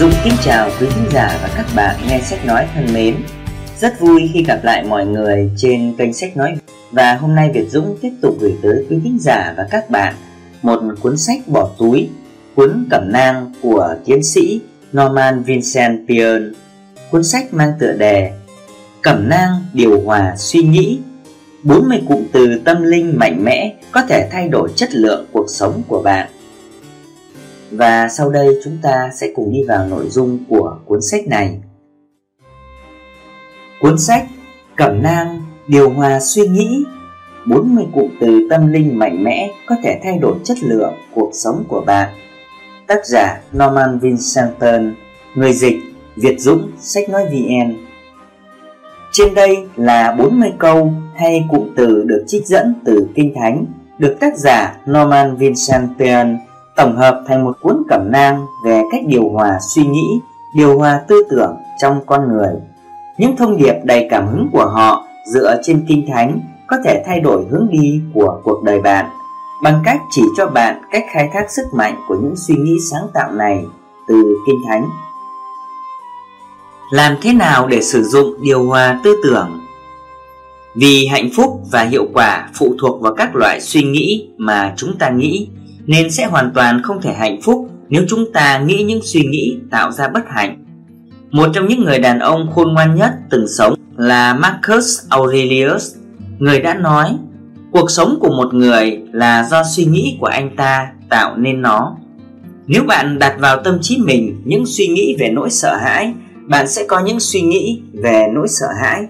Dũng kính chào quý khán giả và các bạn nghe sách nói thân mến. Rất vui khi gặp lại mọi người trên kênh sách nói và hôm nay Việt Dũng tiếp tục gửi tới quý khán giả và các bạn một cuốn sách bỏ túi, cuốn cẩm nang của tiến sĩ Norman Vincent Peale. Cuốn sách mang tựa đề Cẩm nang điều hòa suy nghĩ 40 cụm từ tâm linh mạnh mẽ có thể thay đổi chất lượng cuộc sống của bạn. Và sau đây chúng ta sẽ cùng đi vào nội dung của cuốn sách này. Cuốn sách Cẩm nang điều hòa suy nghĩ 40 cụm từ tâm linh mạnh mẽ có thể thay đổi chất lượng cuộc sống của bạn. Tác giả Norman Vincenten, người dịch Việt Dũng, sách nói VN. Trên đây là 40 câu hay cụm từ được trích dẫn từ Kinh Thánh, được tác giả Norman Vincent Peale tổng hợp thành một cuốn cẩm nang về cách điều hòa suy nghĩ, điều hòa tư tưởng trong con người. Những thông điệp đầy cảm hứng của họ dựa trên Kinh Thánh có thể thay đổi hướng đi của cuộc đời bạn bằng cách chỉ cho bạn cách khai thác sức mạnh của những suy nghĩ sáng tạo này từ Kinh Thánh. Làm thế nào để sử dụng điều hòa tư tưởng? Vì hạnh phúc và hiệu quả phụ thuộc vào các loại suy nghĩ mà chúng ta nghĩ nên sẽ hoàn toàn không thể hạnh phúc nếu chúng ta nghĩ những suy nghĩ tạo ra bất hạnh. Một trong những người đàn ông khôn ngoan nhất từng sống là Marcus Aurelius, người đã nói cuộc sống của một người là do suy nghĩ của anh ta tạo nên nó. Nếu bạn đặt vào tâm trí mình những suy nghĩ về nỗi sợ hãi, bạn sẽ có những suy nghĩ về nỗi sợ hãi.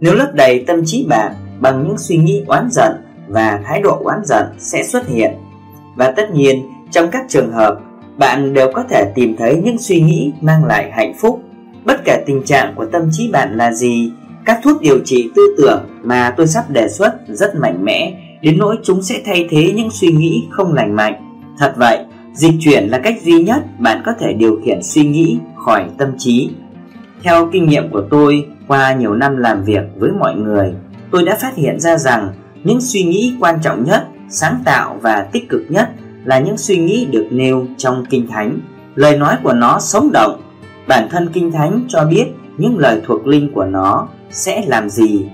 Nếu lấp đầy tâm trí bạn bằng những suy nghĩ oán giận và thái độ oán giận sẽ xuất hiện và tất nhiên, trong các trường hợp, bạn đều có thể tìm thấy những suy nghĩ mang lại hạnh phúc. Bất kể tình trạng của tâm trí bạn là gì, các thuốc điều trị tư tưởng mà tôi sắp đề xuất rất mạnh mẽ, đến nỗi chúng sẽ thay thế những suy nghĩ không lành mạnh. Thật vậy, dịch chuyển là cách duy nhất bạn có thể điều khiển suy nghĩ khỏi tâm trí. Theo kinh nghiệm của tôi qua nhiều năm làm việc với mọi người, tôi đã phát hiện ra rằng những suy nghĩ quan trọng nhất sáng tạo và tích cực nhất là những suy nghĩ được nêu trong Kinh Thánh. Lời nói của nó sống động. Bản thân Kinh Thánh cho biết những lời thuộc linh của nó sẽ làm gì.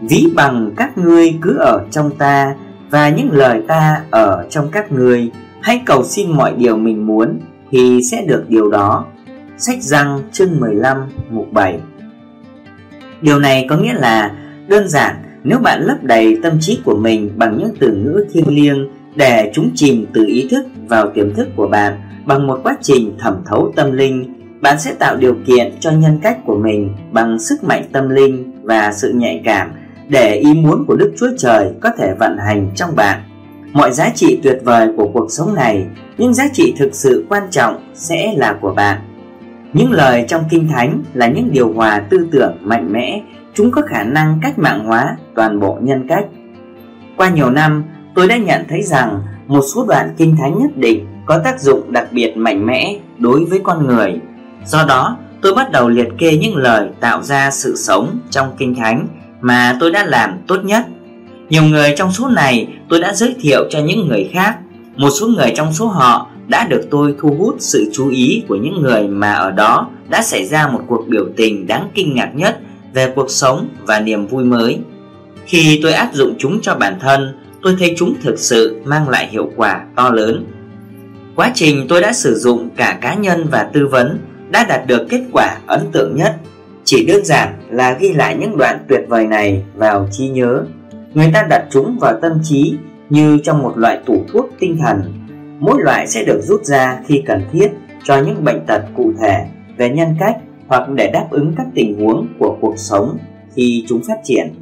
Ví bằng các ngươi cứ ở trong ta và những lời ta ở trong các ngươi. Hãy cầu xin mọi điều mình muốn thì sẽ được điều đó. Sách răng chương 15 mục 7 Điều này có nghĩa là đơn giản nếu bạn lấp đầy tâm trí của mình bằng những từ ngữ thiêng liêng để chúng chìm từ ý thức vào tiềm thức của bạn bằng một quá trình thẩm thấu tâm linh, bạn sẽ tạo điều kiện cho nhân cách của mình bằng sức mạnh tâm linh và sự nhạy cảm để ý muốn của Đức Chúa Trời có thể vận hành trong bạn. Mọi giá trị tuyệt vời của cuộc sống này, những giá trị thực sự quan trọng sẽ là của bạn. Những lời trong Kinh Thánh là những điều hòa tư tưởng mạnh mẽ chúng có khả năng cách mạng hóa toàn bộ nhân cách. Qua nhiều năm, tôi đã nhận thấy rằng một số đoạn kinh thánh nhất định có tác dụng đặc biệt mạnh mẽ đối với con người. Do đó, tôi bắt đầu liệt kê những lời tạo ra sự sống trong kinh thánh mà tôi đã làm tốt nhất. Nhiều người trong số này tôi đã giới thiệu cho những người khác. Một số người trong số họ đã được tôi thu hút sự chú ý của những người mà ở đó đã xảy ra một cuộc biểu tình đáng kinh ngạc nhất về cuộc sống và niềm vui mới. Khi tôi áp dụng chúng cho bản thân, tôi thấy chúng thực sự mang lại hiệu quả to lớn. Quá trình tôi đã sử dụng cả cá nhân và tư vấn đã đạt được kết quả ấn tượng nhất. Chỉ đơn giản là ghi lại những đoạn tuyệt vời này vào trí nhớ. Người ta đặt chúng vào tâm trí như trong một loại tủ thuốc tinh thần. Mỗi loại sẽ được rút ra khi cần thiết cho những bệnh tật cụ thể về nhân cách hoặc để đáp ứng các tình huống của cuộc sống khi chúng phát triển.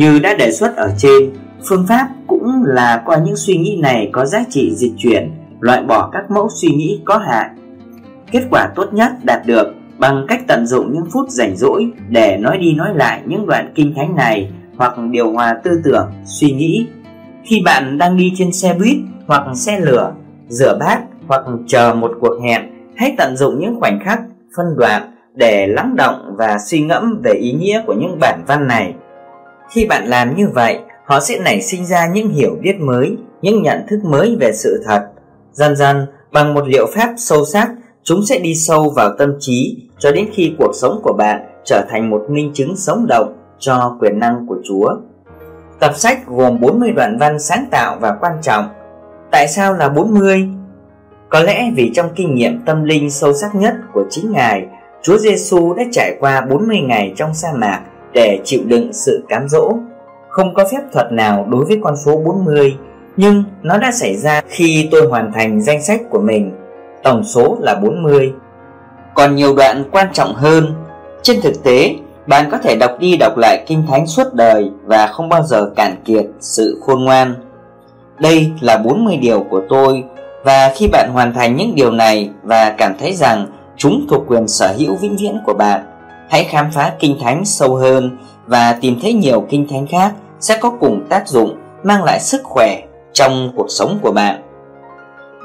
Như đã đề xuất ở trên, phương pháp cũng là qua những suy nghĩ này có giá trị dịch chuyển, loại bỏ các mẫu suy nghĩ có hại. Kết quả tốt nhất đạt được bằng cách tận dụng những phút rảnh rỗi để nói đi nói lại những đoạn kinh thánh này hoặc điều hòa tư tưởng, suy nghĩ. Khi bạn đang đi trên xe buýt hoặc xe lửa, rửa bát hoặc chờ một cuộc hẹn, hãy tận dụng những khoảnh khắc phân đoạn để lắng động và suy ngẫm về ý nghĩa của những bản văn này. Khi bạn làm như vậy, họ sẽ nảy sinh ra những hiểu biết mới, những nhận thức mới về sự thật. Dần dần, bằng một liệu pháp sâu sắc, chúng sẽ đi sâu vào tâm trí cho đến khi cuộc sống của bạn trở thành một minh chứng sống động cho quyền năng của Chúa. Tập sách gồm 40 đoạn văn sáng tạo và quan trọng. Tại sao là 40? Có lẽ vì trong kinh nghiệm tâm linh sâu sắc nhất của chính Ngài, Chúa Giêsu đã trải qua 40 ngày trong sa mạc để chịu đựng sự cám dỗ. Không có phép thuật nào đối với con số 40, nhưng nó đã xảy ra khi tôi hoàn thành danh sách của mình. Tổng số là 40. Còn nhiều đoạn quan trọng hơn. Trên thực tế, bạn có thể đọc đi đọc lại Kinh Thánh suốt đời và không bao giờ cạn kiệt sự khôn ngoan. Đây là 40 điều của tôi và khi bạn hoàn thành những điều này và cảm thấy rằng chúng thuộc quyền sở hữu vĩnh viễn của bạn, hãy khám phá Kinh Thánh sâu hơn và tìm thấy nhiều Kinh Thánh khác sẽ có cùng tác dụng mang lại sức khỏe trong cuộc sống của bạn.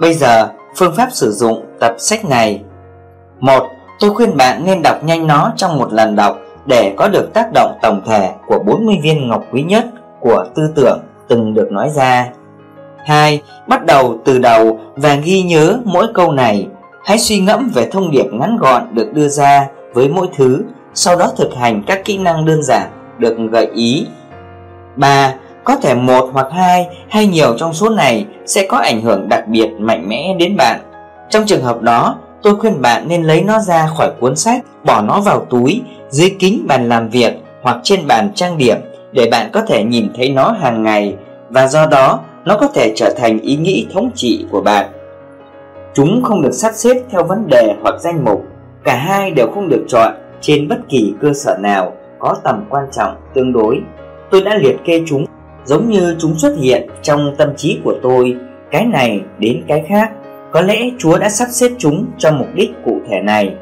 Bây giờ, phương pháp sử dụng tập sách này. một Tôi khuyên bạn nên đọc nhanh nó trong một lần đọc để có được tác động tổng thể của 40 viên ngọc quý nhất của tư tưởng từng được nói ra. 2. Bắt đầu từ đầu và ghi nhớ mỗi câu này. Hãy suy ngẫm về thông điệp ngắn gọn được đưa ra với mỗi thứ, sau đó thực hành các kỹ năng đơn giản được gợi ý. 3. Có thể một hoặc hai hay nhiều trong số này sẽ có ảnh hưởng đặc biệt mạnh mẽ đến bạn. Trong trường hợp đó, tôi khuyên bạn nên lấy nó ra khỏi cuốn sách, bỏ nó vào túi, dưới kính bàn làm việc hoặc trên bàn trang điểm để bạn có thể nhìn thấy nó hàng ngày và do đó nó có thể trở thành ý nghĩ thống trị của bạn. Chúng không được sắp xếp theo vấn đề hoặc danh mục, cả hai đều không được chọn trên bất kỳ cơ sở nào có tầm quan trọng tương đối. Tôi đã liệt kê chúng giống như chúng xuất hiện trong tâm trí của tôi, cái này đến cái khác. Có lẽ Chúa đã sắp xếp chúng cho mục đích cụ thể này.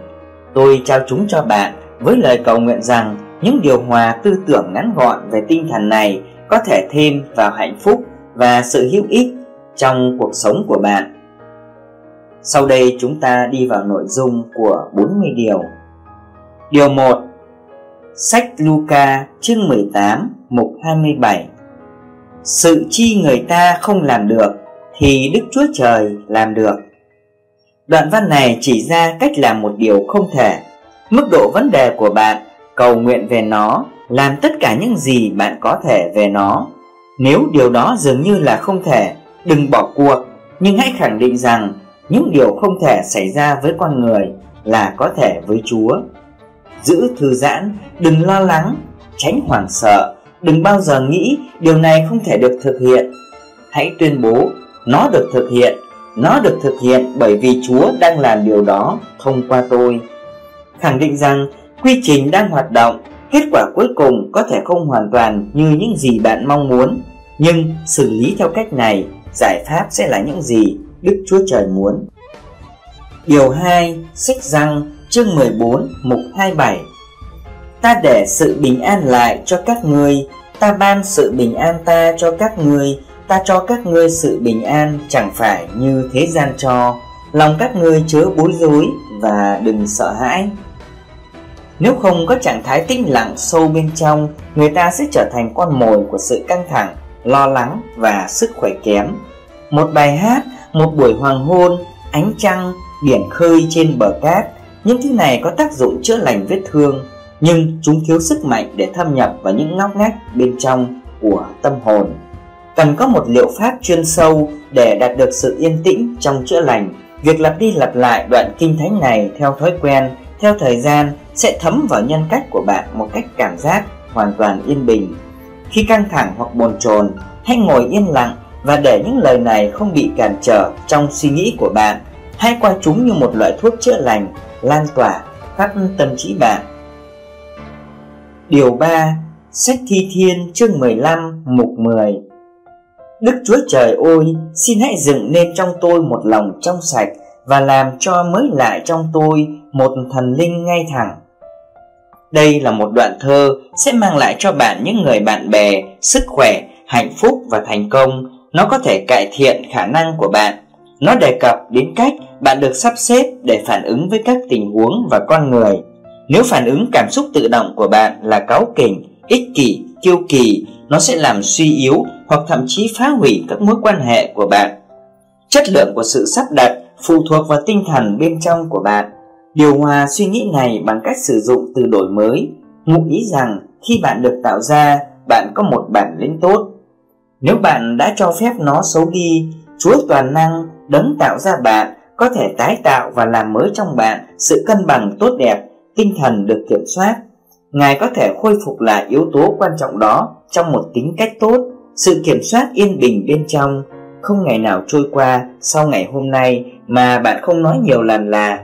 Tôi trao chúng cho bạn với lời cầu nguyện rằng những điều hòa tư tưởng ngắn gọn về tinh thần này có thể thêm vào hạnh phúc và sự hữu ích trong cuộc sống của bạn. Sau đây chúng ta đi vào nội dung của 40 điều. Điều 1. Sách Luca chương 18 mục 27 Sự chi người ta không làm được thì Đức Chúa Trời làm được. Đoạn văn này chỉ ra cách làm một điều không thể. Mức độ vấn đề của bạn, cầu nguyện về nó, làm tất cả những gì bạn có thể về nó nếu điều đó dường như là không thể, đừng bỏ cuộc, nhưng hãy khẳng định rằng những điều không thể xảy ra với con người là có thể với Chúa. Giữ thư giãn, đừng lo lắng, tránh hoảng sợ, đừng bao giờ nghĩ điều này không thể được thực hiện. Hãy tuyên bố nó được thực hiện, nó được thực hiện bởi vì Chúa đang làm điều đó thông qua tôi. Khẳng định rằng quy trình đang hoạt động Kết quả cuối cùng có thể không hoàn toàn như những gì bạn mong muốn, nhưng xử lý theo cách này, giải pháp sẽ là những gì Đức Chúa Trời muốn. Điều 2, sách răng, chương 14, mục 27 Ta để sự bình an lại cho các ngươi, ta ban sự bình an ta cho các ngươi, ta cho các ngươi sự bình an chẳng phải như thế gian cho. Lòng các ngươi chớ bối rối và đừng sợ hãi. Nếu không có trạng thái tĩnh lặng sâu bên trong, người ta sẽ trở thành con mồi của sự căng thẳng, lo lắng và sức khỏe kém. Một bài hát, một buổi hoàng hôn, ánh trăng, biển khơi trên bờ cát, những thứ này có tác dụng chữa lành vết thương, nhưng chúng thiếu sức mạnh để thâm nhập vào những ngóc ngách bên trong của tâm hồn. Cần có một liệu pháp chuyên sâu để đạt được sự yên tĩnh trong chữa lành. Việc lặp đi lặp lại đoạn kinh thánh này theo thói quen, theo thời gian sẽ thấm vào nhân cách của bạn một cách cảm giác hoàn toàn yên bình. Khi căng thẳng hoặc bồn chồn, hãy ngồi yên lặng và để những lời này không bị cản trở trong suy nghĩ của bạn. Hãy coi chúng như một loại thuốc chữa lành, lan tỏa khắp tâm trí bạn. Điều 3. Sách Thi Thiên chương 15 mục 10 Đức Chúa Trời ơi, xin hãy dựng nên trong tôi một lòng trong sạch và làm cho mới lại trong tôi một thần linh ngay thẳng đây là một đoạn thơ sẽ mang lại cho bạn những người bạn bè, sức khỏe, hạnh phúc và thành công. Nó có thể cải thiện khả năng của bạn. Nó đề cập đến cách bạn được sắp xếp để phản ứng với các tình huống và con người. Nếu phản ứng cảm xúc tự động của bạn là cáu kỉnh, ích kỷ, kiêu kỳ, nó sẽ làm suy yếu hoặc thậm chí phá hủy các mối quan hệ của bạn. Chất lượng của sự sắp đặt phụ thuộc vào tinh thần bên trong của bạn. Điều hòa suy nghĩ này bằng cách sử dụng từ đổi mới, ngụ ý rằng khi bạn được tạo ra, bạn có một bản lĩnh tốt. Nếu bạn đã cho phép nó xấu đi, Chúa toàn năng đấng tạo ra bạn có thể tái tạo và làm mới trong bạn sự cân bằng tốt đẹp, tinh thần được kiểm soát. Ngài có thể khôi phục lại yếu tố quan trọng đó trong một tính cách tốt, sự kiểm soát yên bình bên trong. Không ngày nào trôi qua sau ngày hôm nay mà bạn không nói nhiều lần là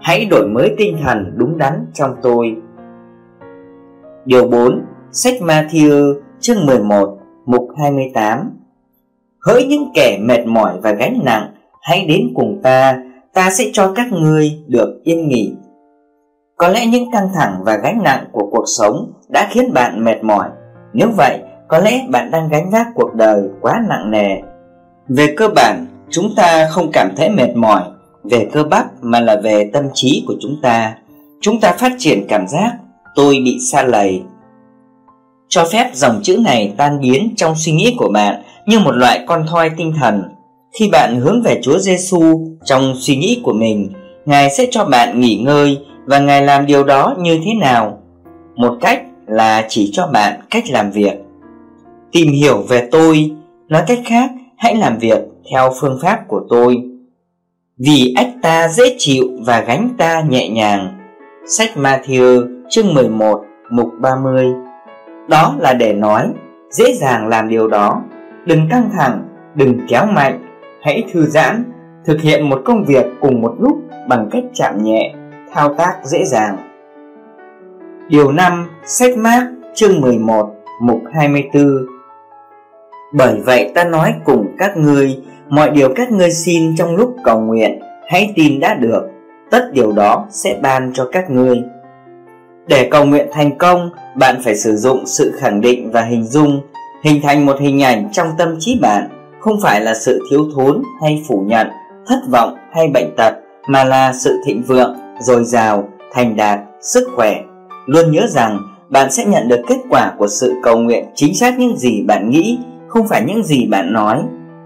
Hãy đổi mới tinh thần đúng đắn trong tôi. Điều 4. Sách Matthew chương 11 mục 28 Hỡi những kẻ mệt mỏi và gánh nặng, Hãy đến cùng ta Ta sẽ cho các ngươi được yên nghỉ. Có lẽ những căng thẳng và gánh nặng của cuộc sống Đã khiến bạn mệt mỏi. Nếu vậy, có lẽ bạn đang gánh vác cuộc đời quá nặng nề. Về cơ bản, chúng ta không cảm thấy mệt mỏi. Về cơ bắp mà là về tâm trí của chúng ta. Chúng ta phát triển cảm giác, tôi bị xa lầy cho phép dòng chữ này tan biến trong suy nghĩ của bạn như một loại con thoi tinh thần. Khi bạn hướng về Chúa Giêsu trong suy nghĩ của mình, Ngài sẽ cho bạn nghỉ ngơi và Ngài làm điều đó như thế nào? Một cách là chỉ cho bạn cách làm việc. Tìm hiểu về tôi, nói cách khác, hãy làm việc theo phương pháp của tôi. Vì ách ta dễ chịu và gánh ta nhẹ nhàng. Sách Matthew chương 11 mục 30 đó là để nói dễ dàng làm điều đó. Đừng căng thẳng đừng kéo mạnh. Hãy thư giãn thực hiện một công việc cùng một lúc bằng cách chạm nhẹ thao tác dễ dàng. Điều 5 Sách mát chương 11 mục 24 Bởi vậy ta nói cùng các ngươi Mọi điều các ngươi xin trong lúc cầu nguyện Hãy tin đã được. Tất điều đó sẽ ban cho các ngươi. Để cầu nguyện thành công, bạn phải sử dụng sự khẳng định và hình dung, hình thành một hình ảnh trong tâm trí bạn, không phải là sự thiếu thốn hay phủ nhận, thất vọng hay bệnh tật, mà là sự thịnh vượng, dồi dào, thành đạt, sức khỏe. Luôn nhớ rằng bạn sẽ nhận được kết quả của sự cầu nguyện chính xác những gì bạn nghĩ, không phải những gì bạn nói.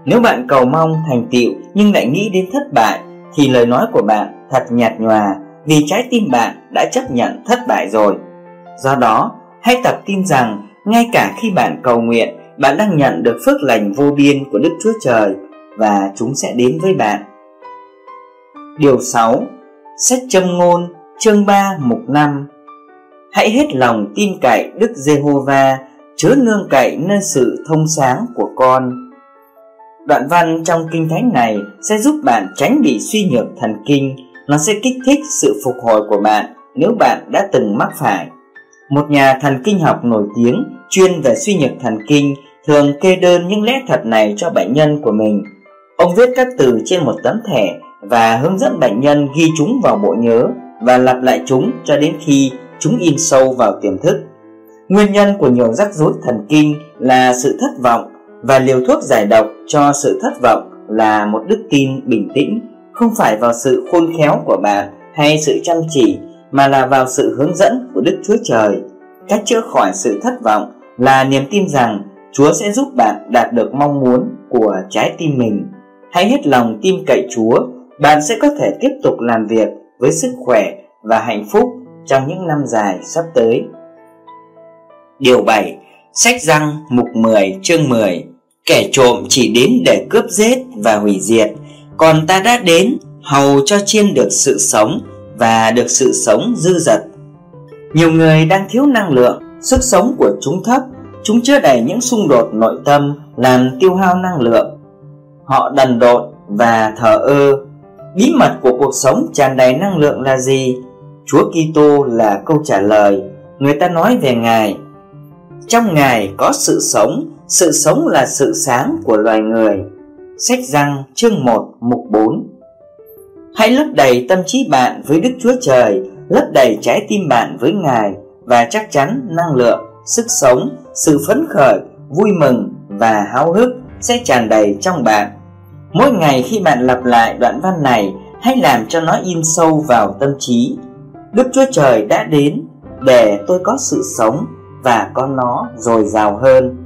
Nếu bạn cầu mong thành tựu nhưng lại nghĩ đến thất bại, thì lời nói của bạn thật nhạt nhòa vì trái tim bạn đã chấp nhận thất bại rồi. Do đó, hãy tập tin rằng ngay cả khi bạn cầu nguyện, bạn đang nhận được phước lành vô biên của Đức Chúa Trời và chúng sẽ đến với bạn. Điều 6. Sách châm ngôn chương 3 mục 5 Hãy hết lòng tin cậy Đức Giê-hô-va, chớ nương cậy nơi sự thông sáng của con. Đoạn văn trong kinh thánh này sẽ giúp bạn tránh bị suy nhược thần kinh nó sẽ kích thích sự phục hồi của bạn nếu bạn đã từng mắc phải. Một nhà thần kinh học nổi tiếng chuyên về suy nhược thần kinh thường kê đơn những lẽ thật này cho bệnh nhân của mình. Ông viết các từ trên một tấm thẻ và hướng dẫn bệnh nhân ghi chúng vào bộ nhớ và lặp lại chúng cho đến khi chúng in sâu vào tiềm thức. Nguyên nhân của nhiều rắc rối thần kinh là sự thất vọng và liều thuốc giải độc cho sự thất vọng là một đức tin bình tĩnh, không phải vào sự khôn khéo của bạn hay sự chăm chỉ mà là vào sự hướng dẫn của Đức Chúa Trời. Cách chữa khỏi sự thất vọng là niềm tin rằng Chúa sẽ giúp bạn đạt được mong muốn của trái tim mình. Hãy hết lòng tin cậy Chúa, bạn sẽ có thể tiếp tục làm việc với sức khỏe và hạnh phúc trong những năm dài sắp tới. Điều 7 Sách răng mục 10 chương 10 Kẻ trộm chỉ đến để cướp giết và hủy diệt còn ta đã đến hầu cho chiên được sự sống và được sự sống dư dật. Nhiều người đang thiếu năng lượng, sức sống của chúng thấp. Chúng chứa đầy những xung đột nội tâm làm tiêu hao năng lượng. Họ đần độn và thờ ơ. Bí mật của cuộc sống tràn đầy năng lượng là gì? Chúa kitô là câu trả lời. Người ta nói về ngài. Trong ngài có sự sống. Sự sống là sự sáng của loài người. Sách răng chương 1 mục 4 Hãy lấp đầy tâm trí bạn với Đức Chúa Trời Lấp đầy trái tim bạn với Ngài Và chắc chắn năng lượng, sức sống, sự phấn khởi, vui mừng và háo hức sẽ tràn đầy trong bạn. Mỗi ngày khi bạn lặp lại đoạn văn này Hãy làm cho nó in sâu vào tâm trí. Đức Chúa Trời đã đến để tôi có sự sống và có nó dồi dào hơn.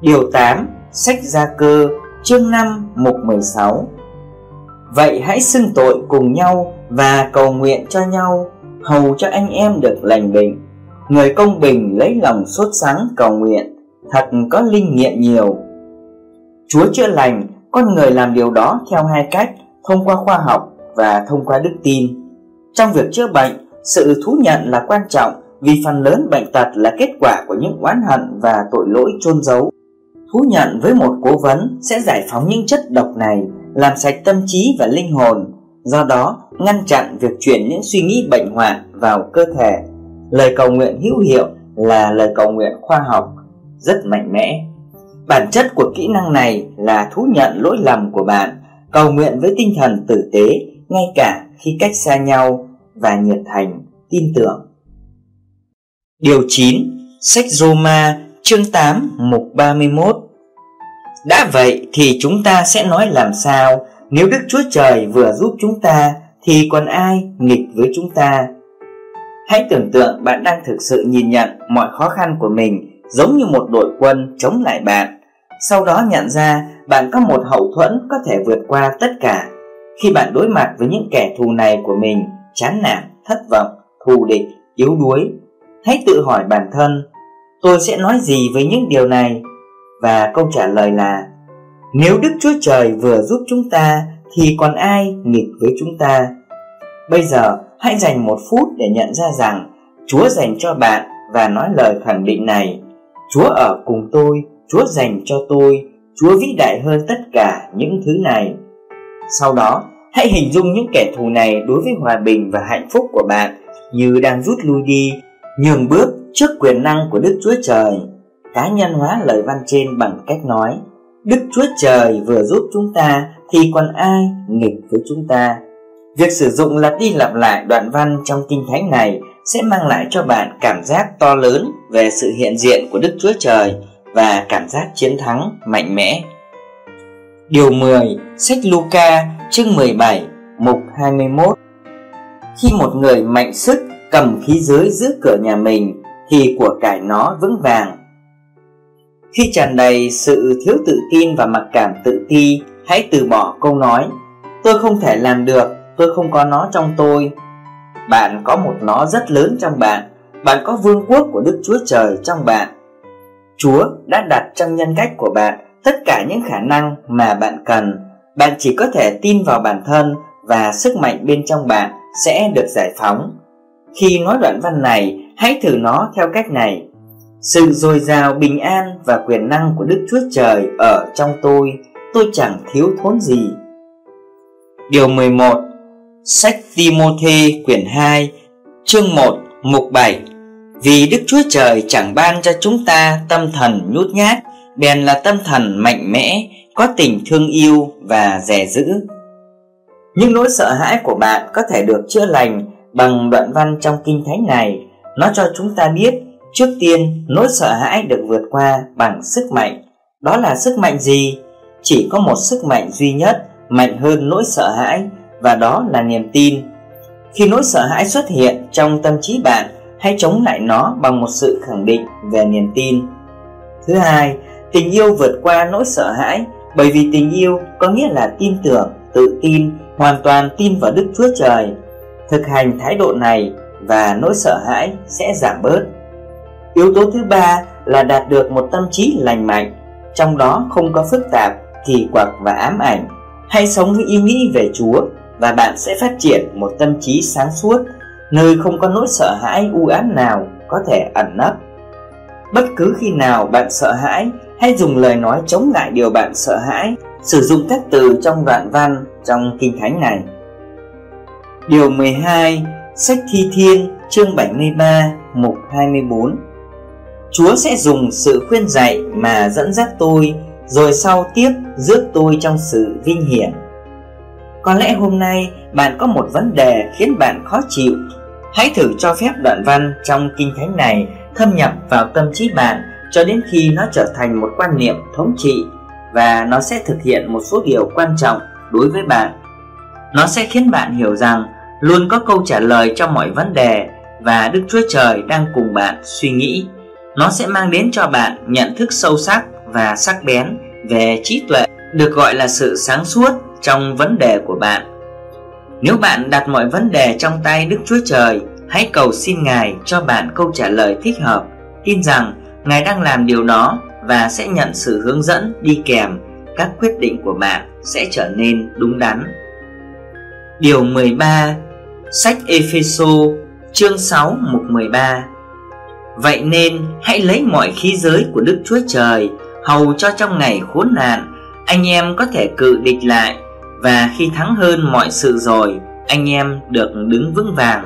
Điều 8 Sách Gia Cơ chương 5 mục 16 Vậy hãy xưng tội cùng nhau và cầu nguyện cho nhau, Hầu cho anh em được lành bệnh. Người công bình lấy lòng sốt sáng cầu nguyện, Thật có linh nghiệm nhiều. Chúa chữa lành, Con người làm điều đó theo hai cách, Thông qua khoa học và thông qua đức tin. Trong việc chữa bệnh, Sự thú nhận là quan trọng Vì phần lớn bệnh tật là kết quả của những oán hận và tội lỗi chôn giấu. Thú nhận với một cố vấn sẽ giải phóng những chất độc này làm sạch tâm trí và linh hồn Do đó ngăn chặn việc chuyển những suy nghĩ bệnh hoạn vào cơ thể. Lời cầu nguyện hữu hiệu là lời cầu nguyện khoa học Rất mạnh mẽ. Bản chất của kỹ năng này là thú nhận lỗi lầm của bạn Cầu nguyện với tinh thần tử tế Ngay cả khi cách xa nhau Và nhiệt thành, tin tưởng. Điều 9 Sách Roma chương 8 mục 31 đã vậy thì chúng ta sẽ nói làm sao? Nếu Đức Chúa Trời vừa giúp chúng ta Thì còn ai nghịch với chúng ta? Hãy tưởng tượng bạn đang thực sự nhìn nhận mọi khó khăn của mình Giống như một đội quân chống lại bạn. Sau đó nhận ra bạn có một hậu thuẫn có thể vượt qua tất cả. Khi bạn đối mặt với những kẻ thù này của mình Chán nản, thất vọng, thù địch, yếu đuối Hãy tự hỏi bản thân Tôi sẽ nói gì với những điều này? Và câu trả lời là Nếu Đức Chúa Trời vừa giúp chúng ta Thì còn ai nghịch với chúng ta? Bây giờ hãy dành một phút để nhận ra rằng Chúa dành cho bạn và nói lời khẳng định này Chúa ở cùng tôi, Chúa dành cho tôi Chúa vĩ đại hơn tất cả những thứ này Sau đó hãy hình dung những kẻ thù này đối với hòa bình và hạnh phúc của bạn Như đang rút lui đi, nhường bước trước quyền năng của Đức Chúa Trời Cá nhân hóa lời văn trên bằng cách nói Đức Chúa Trời vừa giúp chúng ta thì còn ai nghịch với chúng ta Việc sử dụng lặp đi lặp lại đoạn văn trong kinh thánh này sẽ mang lại cho bạn cảm giác to lớn về sự hiện diện của Đức Chúa Trời và cảm giác chiến thắng mạnh mẽ. Điều 10, sách Luca, chương 17, mục 21 Khi một người mạnh sức cầm khí giới giữ cửa nhà mình thì của cải nó vững vàng. Khi tràn đầy sự thiếu tự tin và mặc cảm tự ti, hãy từ bỏ câu nói Tôi không thể làm được, tôi không có nó trong tôi. Bạn có một nó rất lớn trong bạn, bạn có vương quốc của Đức Chúa Trời trong bạn. Chúa đã đặt trong nhân cách của bạn tất cả những khả năng mà bạn cần. Bạn chỉ có thể tin vào bản thân và sức mạnh bên trong bạn sẽ được giải phóng. Khi nói đoạn văn này, hãy thử nó theo cách này. Sự dồi dào bình an và quyền năng của Đức Chúa Trời ở trong tôi, tôi chẳng thiếu thốn gì. Điều 11 Sách Timôthê quyển 2 chương 1 mục 7 Vì Đức Chúa Trời chẳng ban cho chúng ta tâm thần nhút nhát Bèn là tâm thần mạnh mẽ, có tình thương yêu và dè dữ Những nỗi sợ hãi của bạn có thể được chữa lành bằng đoạn văn trong Kinh Thánh này. Nó cho chúng ta biết trước tiên nỗi sợ hãi được vượt qua bằng sức mạnh Đó là sức mạnh gì? Chỉ có một sức mạnh duy nhất mạnh hơn nỗi sợ hãi và đó là niềm tin. Khi nỗi sợ hãi xuất hiện trong tâm trí bạn, hãy chống lại nó bằng một sự khẳng định về niềm tin. Thứ hai, tình yêu vượt qua nỗi sợ hãi bởi vì tình yêu có nghĩa là tin tưởng, tự tin, hoàn toàn tin vào Đức Chúa Trời. Thực hành thái độ này và nỗi sợ hãi sẽ giảm bớt. Yếu tố thứ ba là đạt được một tâm trí lành mạnh, trong đó không có phức tạp, kỳ quặc và ám ảnh. Hãy sống với ý nghĩ về Chúa và bạn sẽ phát triển một tâm trí sáng suốt nơi không có nỗi sợ hãi u ám nào có thể ẩn nấp. Bất cứ khi nào bạn sợ hãi hãy dùng lời nói chống lại điều bạn sợ hãi sử dụng các từ trong đoạn văn trong kinh thánh này. Điều 12 sách thi thiên chương 73 mục 24 Chúa sẽ dùng sự khuyên dạy mà dẫn dắt tôi, rồi sau tiếp rước tôi trong sự vinh hiển có lẽ hôm nay bạn có một vấn đề khiến bạn khó chịu Hãy thử cho phép đoạn văn trong kinh thánh này thâm nhập vào tâm trí bạn cho đến khi nó trở thành một quan niệm thống trị và nó sẽ thực hiện một số điều quan trọng đối với bạn. Nó sẽ khiến bạn hiểu rằng luôn có câu trả lời cho mọi vấn đề và Đức Chúa Trời đang cùng bạn suy nghĩ. Nó sẽ mang đến cho bạn nhận thức sâu sắc và sắc bén về trí tuệ được gọi là sự sáng suốt trong vấn đề của bạn. Nếu bạn đặt mọi vấn đề trong tay Đức Chúa Trời, hãy cầu xin Ngài cho bạn câu trả lời thích hợp. Tin rằng Ngài đang làm điều đó và sẽ nhận sự hướng dẫn đi kèm các quyết định của bạn sẽ trở nên đúng đắn. Điều 13 Sách Epheso chương 6 mục 13 Vậy nên, hãy lấy mọi khí giới của Đức Chúa Trời Hầu cho trong ngày khốn nạn, Anh em có thể cự địch lại. Và khi thắng hơn mọi sự rồi, Anh em được đứng vững vàng.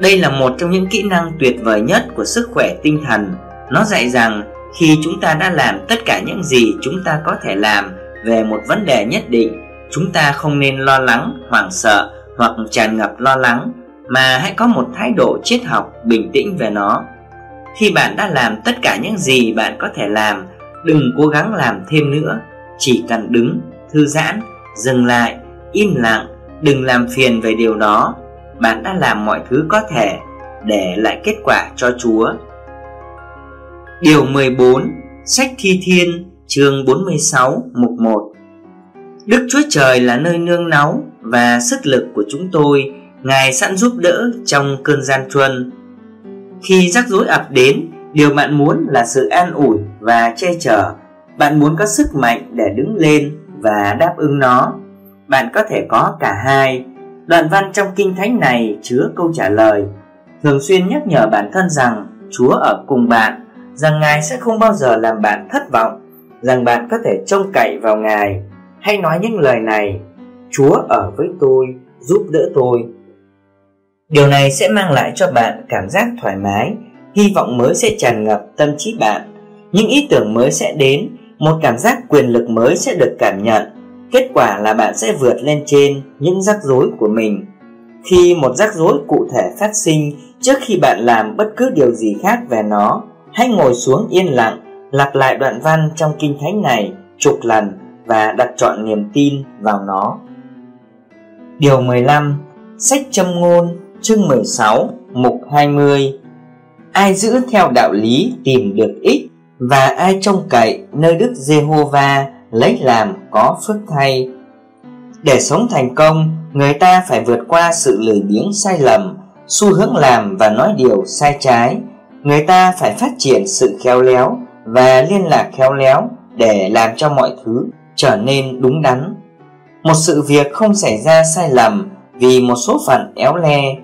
Đây là một trong những kỹ năng tuyệt vời nhất của sức khỏe tinh thần. Nó dạy rằng khi chúng ta đã làm tất cả những gì chúng ta có thể làm về một vấn đề nhất định, chúng ta không nên lo lắng, hoảng sợ hoặc tràn ngập lo lắng mà hãy có một thái độ triết học, bình tĩnh về nó. Khi bạn đã làm tất cả những gì bạn có thể làm, đừng cố gắng làm thêm nữa. Chỉ cần đứng, thư giãn, dừng lại, im lặng, đừng làm phiền về điều đó. Bạn đã làm mọi thứ có thể để lại kết quả cho chúa. Điều 14 Sách Thi Thiên, chương 46 mục 1 Đức Chúa Trời là nơi nương náu và sức lực của chúng tôi. Ngài sẵn giúp đỡ trong cơn gian truân. Khi rắc rối ập đến Điều bạn muốn là sự an ủi và che chở. Bạn muốn có sức mạnh để đứng lên và đáp ứng nó. Bạn có thể có cả hai. Đoạn văn trong Kinh Thánh này chứa câu trả lời. Thường xuyên nhắc nhở bản thân rằng Chúa ở cùng bạn rằng Ngài sẽ không bao giờ làm bạn thất vọng, rằng bạn có thể trông cậy vào Ngài. Hãy nói những lời này, Chúa ở với tôi, giúp đỡ tôi. Điều này sẽ mang lại cho bạn cảm giác thoải mái, hy vọng mới sẽ tràn ngập tâm trí bạn. Những ý tưởng mới sẽ đến, một cảm giác quyền lực mới sẽ được cảm nhận. Kết quả là bạn sẽ vượt lên trên những rắc rối của mình. Khi một rắc rối cụ thể phát sinh trước khi bạn làm bất cứ điều gì khác về nó, hãy ngồi xuống yên lặng, lặp lại đoạn văn trong kinh thánh này chục lần và đặt trọn niềm tin vào nó. Điều 15 Sách châm ngôn chương 16 mục 20 Ai giữ theo đạo lý tìm được ích và ai trông cậy nơi Đức Giê-hô-va lấy làm có phước thay. Để sống thành công, người ta phải vượt qua sự lười biếng sai lầm, xu hướng làm và nói điều sai trái, người ta phải phát triển sự khéo léo và liên lạc khéo léo để làm cho mọi thứ trở nên đúng đắn. Một sự việc không xảy ra sai lầm vì một số phận éo le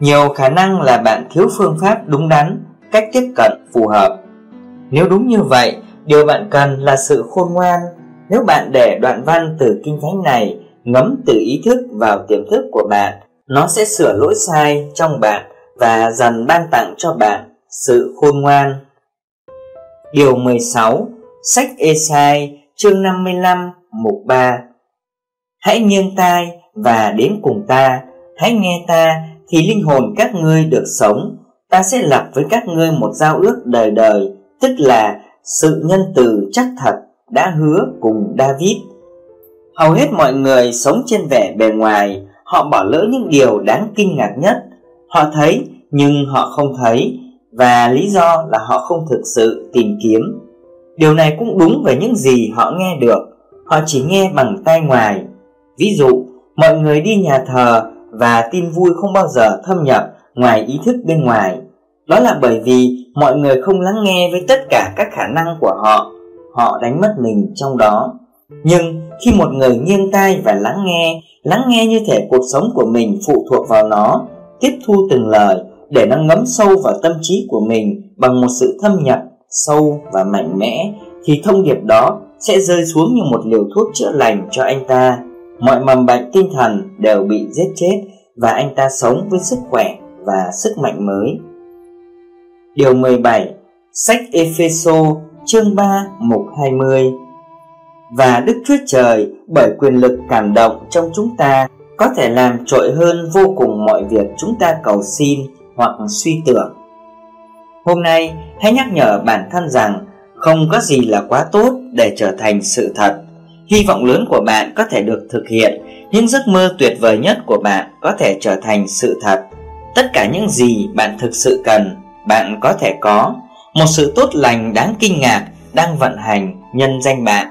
nhiều khả năng là bạn thiếu phương pháp đúng đắn, cách tiếp cận phù hợp. Nếu đúng như vậy, điều bạn cần là sự khôn ngoan. Nếu bạn để đoạn văn từ kinh thánh này ngấm từ ý thức vào tiềm thức của bạn, nó sẽ sửa lỗi sai trong bạn và dần ban tặng cho bạn sự khôn ngoan. Điều 16 Sách Esai, chương 55 mục 3 Hãy nghiêng tai và đến cùng ta, Hãy nghe ta thì linh hồn các ngươi được sống Ta sẽ lập với các ngươi một giao ước đời đời Tức là sự nhân từ chắc thật đã hứa cùng David Hầu hết mọi người sống trên vẻ bề ngoài Họ bỏ lỡ những điều đáng kinh ngạc nhất Họ thấy nhưng họ không thấy và lý do là họ không thực sự tìm kiếm. Điều này cũng đúng về những gì họ nghe được, họ chỉ nghe bằng tai ngoài. Ví dụ, mọi người đi nhà thờ và tin vui không bao giờ thâm nhập ngoài ý thức bên ngoài. Đó là bởi vì mọi người không lắng nghe với tất cả các khả năng của họ, họ đánh mất mình trong đó. Nhưng khi một người nghiêng tai và lắng nghe, lắng nghe như thể cuộc sống của mình phụ thuộc vào nó, tiếp thu từng lời để nó ngấm sâu vào tâm trí của mình bằng một sự thâm nhập sâu và mạnh mẽ thì thông điệp đó sẽ rơi xuống như một liều thuốc chữa lành cho anh ta mọi mầm bệnh tinh thần đều bị giết chết và anh ta sống với sức khỏe và sức mạnh mới Điều 17 Sách Epheso chương 3 mục 20 Và Đức Chúa Trời bởi quyền lực cảm động trong chúng ta có thể làm trội hơn vô cùng mọi việc chúng ta cầu xin hoặc suy tưởng. Hôm nay, hãy nhắc nhở bản thân rằng không có gì là quá tốt để trở thành sự thật. Hy vọng lớn của bạn có thể được thực hiện, những giấc mơ tuyệt vời nhất của bạn có thể trở thành sự thật. Tất cả những gì bạn thực sự cần, bạn có thể có. Một sự tốt lành đáng kinh ngạc đang vận hành nhân danh bạn.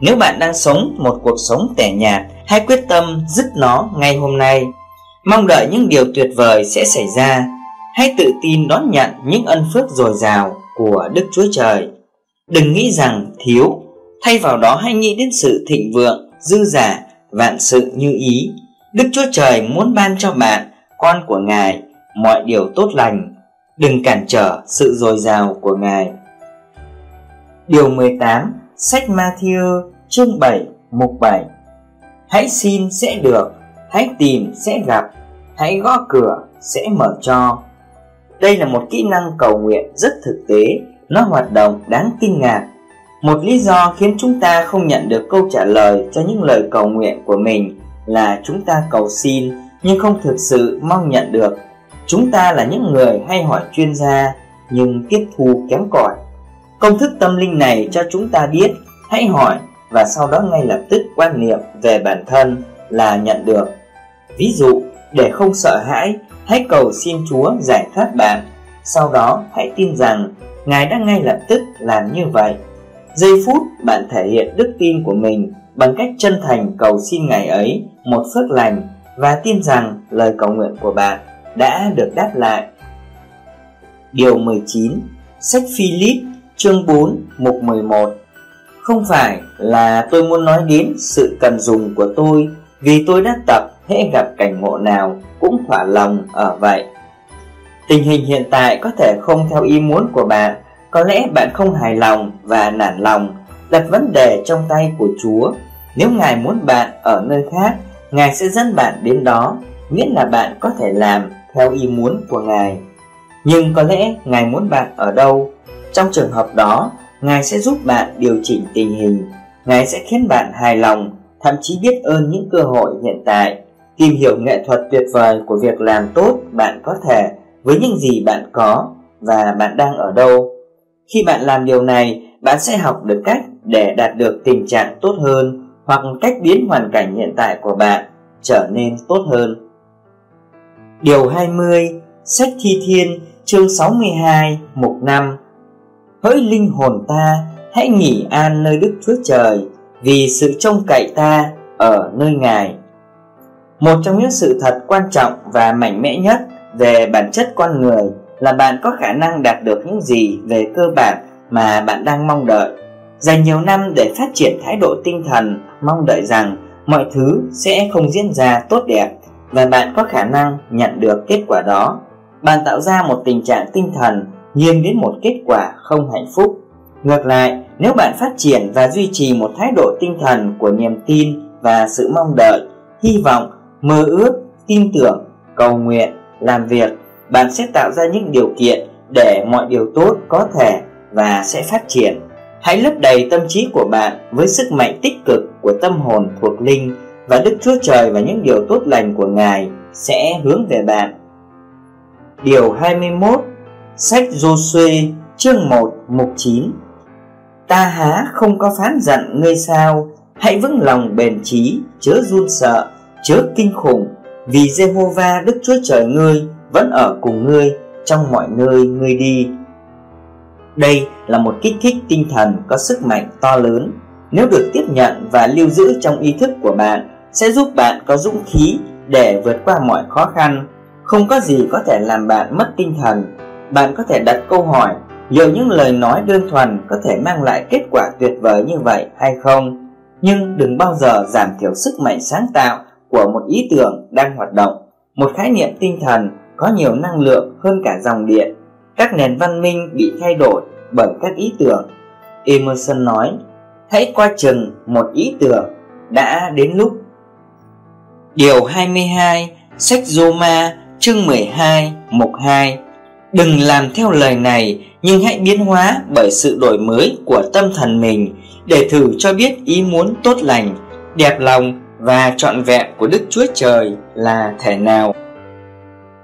Nếu bạn đang sống một cuộc sống tẻ nhạt, hãy quyết tâm dứt nó ngay hôm nay. Mong đợi những điều tuyệt vời sẽ xảy ra. Hãy tự tin đón nhận những ân phước dồi dào của Đức Chúa Trời. Đừng nghĩ rằng thiếu, thay vào đó hãy nghĩ đến sự thịnh vượng, dư giả, vạn sự như ý. Đức Chúa Trời muốn ban cho bạn, con của Ngài, mọi điều tốt lành. Đừng cản trở sự dồi dào của Ngài. Điều 18 Sách Matthew chương 7 mục 7 Hãy xin sẽ được, hãy tìm sẽ gặp, hãy gõ cửa sẽ mở cho. Đây là một kỹ năng cầu nguyện rất thực tế, nó hoạt động đáng kinh ngạc. Một lý do khiến chúng ta không nhận được câu trả lời cho những lời cầu nguyện của mình là chúng ta cầu xin nhưng không thực sự mong nhận được. Chúng ta là những người hay hỏi chuyên gia nhưng tiếp thu kém cỏi. Công thức tâm linh này cho chúng ta biết hãy hỏi và sau đó ngay lập tức quan niệm về bản thân là nhận được. Ví dụ, để không sợ hãi, hãy cầu xin Chúa giải thoát bạn. Sau đó hãy tin rằng Ngài đã ngay lập tức làm như vậy. Giây phút bạn thể hiện đức tin của mình bằng cách chân thành cầu xin Ngài ấy một phước lành và tin rằng lời cầu nguyện của bạn đã được đáp lại. Điều 19 Sách Philip chương 4 mục 11 Không phải là tôi muốn nói đến sự cần dùng của tôi Vì tôi đã tập hễ gặp cảnh ngộ nào cũng thỏa lòng ở vậy Tình hình hiện tại có thể không theo ý muốn của bạn có lẽ bạn không hài lòng và nản lòng Đặt vấn đề trong tay của Chúa. Nếu Ngài muốn bạn ở nơi khác Ngài sẽ dẫn bạn đến đó Miễn là bạn có thể làm theo ý muốn của Ngài. Nhưng có lẽ Ngài muốn bạn ở đâu? Trong trường hợp đó, Ngài sẽ giúp bạn điều chỉnh tình hình, Ngài sẽ khiến bạn hài lòng, thậm chí biết ơn những cơ hội hiện tại, tìm hiểu nghệ thuật tuyệt vời của việc làm tốt bạn có thể với những gì bạn có và bạn đang ở đâu. Khi bạn làm điều này, bạn sẽ học được cách để đạt được tình trạng tốt hơn hoặc cách biến hoàn cảnh hiện tại của bạn trở nên tốt hơn. Điều 20, sách Thi Thiên, chương 62, mục 5 hỡi linh hồn ta hãy nghỉ an nơi đức chúa trời vì sự trông cậy ta ở nơi ngài một trong những sự thật quan trọng và mạnh mẽ nhất về bản chất con người là bạn có khả năng đạt được những gì về cơ bản mà bạn đang mong đợi dành nhiều năm để phát triển thái độ tinh thần mong đợi rằng mọi thứ sẽ không diễn ra tốt đẹp và bạn có khả năng nhận được kết quả đó bạn tạo ra một tình trạng tinh thần nghiêng đến một kết quả không hạnh phúc. Ngược lại, nếu bạn phát triển và duy trì một thái độ tinh thần của niềm tin và sự mong đợi, hy vọng, mơ ước, tin tưởng, cầu nguyện, làm việc, bạn sẽ tạo ra những điều kiện để mọi điều tốt có thể và sẽ phát triển. Hãy lấp đầy tâm trí của bạn với sức mạnh tích cực của tâm hồn thuộc linh và Đức Chúa Trời và những điều tốt lành của Ngài sẽ hướng về bạn. Điều 21 Sách Joshua chương 1 mục 9 Ta há không có phán giận ngươi sao Hãy vững lòng bền trí Chớ run sợ, Chớ kinh khủng Vì Jehovah Đức Chúa Trời ngươi vẫn ở cùng ngươi Trong mọi nơi ngươi đi. Đây là một kích thích tinh thần Có sức mạnh to lớn. Nếu được tiếp nhận và lưu giữ trong ý thức của bạn, Sẽ giúp bạn có dũng khí Để vượt qua mọi khó khăn. Không có gì có thể làm bạn mất tinh thần. Bạn có thể đặt câu hỏi, liệu những lời nói đơn thuần có thể mang lại kết quả tuyệt vời như vậy hay không? Nhưng đừng bao giờ giảm thiểu sức mạnh sáng tạo của một ý tưởng đang hoạt động. Một khái niệm tinh thần có nhiều năng lượng hơn cả dòng điện. Các nền văn minh bị thay đổi bởi các ý tưởng. Emerson nói hãy coi chừng một ý tưởng đã đến lúc. Điều 22 Sách Roma chương 12 mục 2 Đừng làm theo lời này nhưng hãy biến hóa bởi sự đổi mới của tâm thần mình để thử cho biết ý muốn tốt lành, đẹp lòng và trọn vẹn của Đức Chúa Trời là thể nào.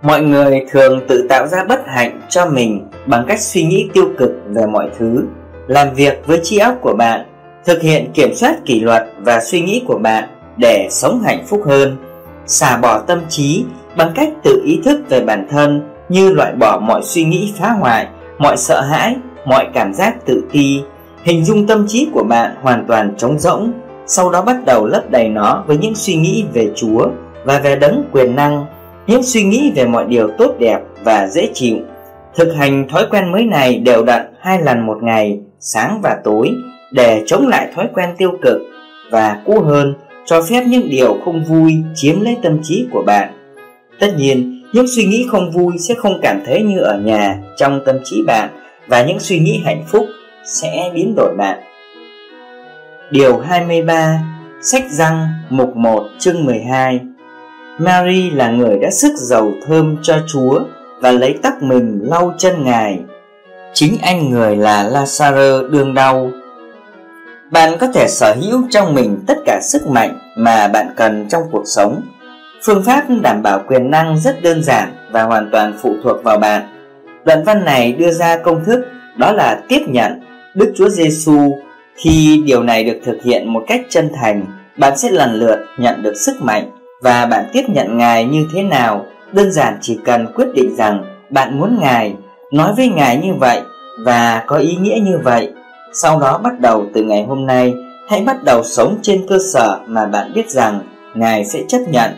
Mọi người thường tự tạo ra bất hạnh cho mình bằng cách suy nghĩ tiêu cực về mọi thứ, làm việc với trí óc của bạn, thực hiện kiểm soát kỷ luật và suy nghĩ của bạn để sống hạnh phúc hơn, xả bỏ tâm trí bằng cách tự ý thức về bản thân như loại bỏ mọi suy nghĩ phá hoại, mọi sợ hãi, mọi cảm giác tự ti, Hình dung tâm trí của bạn hoàn toàn trống rỗng, sau đó bắt đầu lấp đầy nó với những suy nghĩ về Chúa và về đấng quyền năng, những suy nghĩ về mọi điều tốt đẹp và dễ chịu. Thực hành thói quen mới này đều đặn hai lần một ngày, sáng và tối, để chống lại thói quen tiêu cực và cũ hơn, cho phép những điều không vui chiếm lấy tâm trí của bạn. Tất nhiên, những suy nghĩ không vui sẽ không cảm thấy như ở nhà trong tâm trí bạn và những suy nghĩ hạnh phúc sẽ biến đổi bạn. Điều 23 Sách răng mục 1 chương 12 Mary là người đã sức dầu thơm cho Chúa và lấy tóc mình lau chân Ngài. Chính anh người là Lazaro đương đau. Bạn có thể sở hữu trong mình tất cả sức mạnh mà bạn cần trong cuộc sống. Phương pháp đảm bảo quyền năng rất đơn giản và hoàn toàn phụ thuộc vào bạn. Đoạn văn này đưa ra công thức đó là tiếp nhận Đức Chúa Giêsu. Khi điều này được thực hiện một cách chân thành, bạn sẽ lần lượt nhận được sức mạnh và bạn tiếp nhận Ngài như thế nào. Đơn giản chỉ cần quyết định rằng bạn muốn Ngài, nói với Ngài như vậy và có ý nghĩa như vậy. Sau đó bắt đầu từ ngày hôm nay, hãy bắt đầu sống trên cơ sở mà bạn biết rằng Ngài sẽ chấp nhận.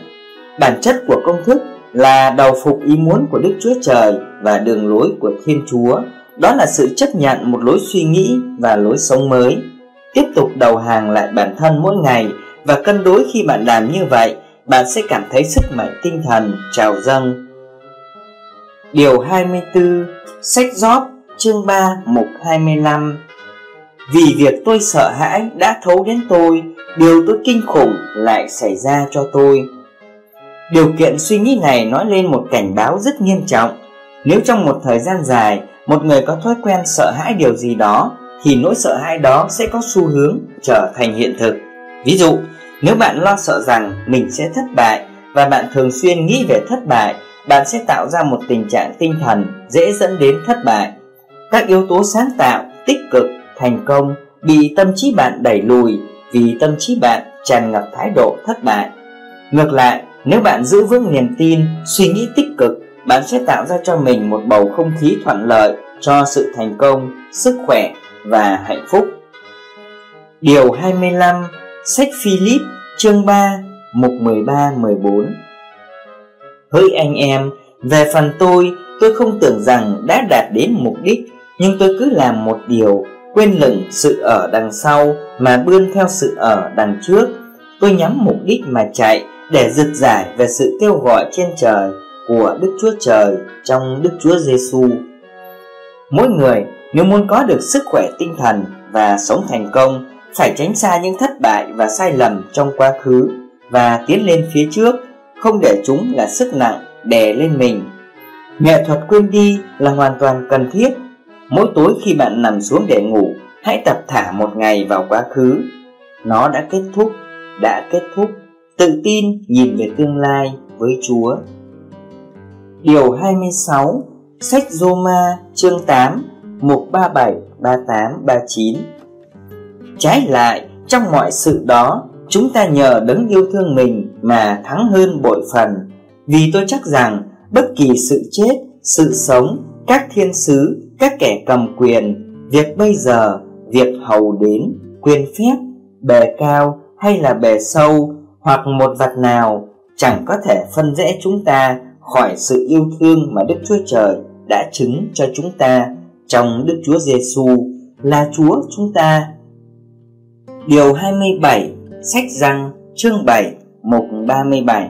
Bản chất của công thức là đầu phục ý muốn của Đức Chúa Trời và đường lối của Thiên Chúa đó là sự chấp nhận một lối suy nghĩ và lối sống mới tiếp tục đầu hàng lại bản thân mỗi ngày và cân đối khi bạn làm như vậy bạn sẽ cảm thấy sức mạnh tinh thần trào dâng. Điều 24 Sách Gióp chương 3 mục 25 Vì việc tôi sợ hãi đã thấu đến tôi Điều tôi kinh khủng lại xảy ra cho tôi. Điều kiện suy nghĩ này nói lên một cảnh báo rất nghiêm trọng. Nếu trong một thời gian dài một người có thói quen sợ hãi điều gì đó thì nỗi sợ hãi đó sẽ có xu hướng trở thành hiện thực. Ví dụ, nếu bạn lo sợ rằng mình sẽ thất bại và bạn thường xuyên nghĩ về thất bại, bạn sẽ tạo ra một tình trạng tinh thần dễ dẫn đến thất bại. Các yếu tố sáng tạo, tích cực, thành công bị tâm trí bạn đẩy lùi vì tâm trí bạn tràn ngập thái độ thất bại. Ngược lại, nếu bạn giữ vững niềm tin, suy nghĩ tích cực bạn sẽ tạo ra cho mình một bầu không khí thuận lợi cho sự thành công, sức khỏe và hạnh phúc. Điều 25 Sách Philip chương 3 mục 13-14 Hỡi anh em, về phần tôi, tôi không tưởng rằng đã đạt đến mục đích Nhưng tôi cứ làm một điều, quên lửng sự ở đằng sau mà bươn theo sự ở đằng trước Tôi nhắm mục đích mà chạy để rực giải về sự kêu gọi trên trời của Đức Chúa Trời trong Đức Chúa Giêsu. Mỗi người nếu muốn có được sức khỏe tinh thần và sống thành công phải tránh xa những thất bại và sai lầm trong quá khứ và tiến lên phía trước, không để chúng là sức nặng đè lên mình. Nghệ thuật quên đi là hoàn toàn cần thiết. Mỗi tối khi bạn nằm xuống để ngủ, hãy tập thả một ngày vào quá khứ. Nó đã kết thúc, đã kết thúc. Tự tin nhìn về tương lai với Chúa. Điều 26 Sách Roma chương 8 Mục 37, 38, 39 Trái lại, trong mọi sự đó Chúng ta nhờ đấng yêu thương mình mà thắng hơn bội phần Vì tôi chắc rằng bất kỳ sự chết, sự sống, các thiên sứ, các kẻ cầm quyền Việc bây giờ, việc hầu đến, quyền phép, bề cao hay là bề sâu Hoặc một vật nào chẳng có thể phân rẽ chúng ta khỏi sự yêu thương mà Đức Chúa Trời đã chứng cho chúng ta trong Đức Chúa Giêsu là Chúa chúng ta. Điều 27, sách răng chương 7, mục 37.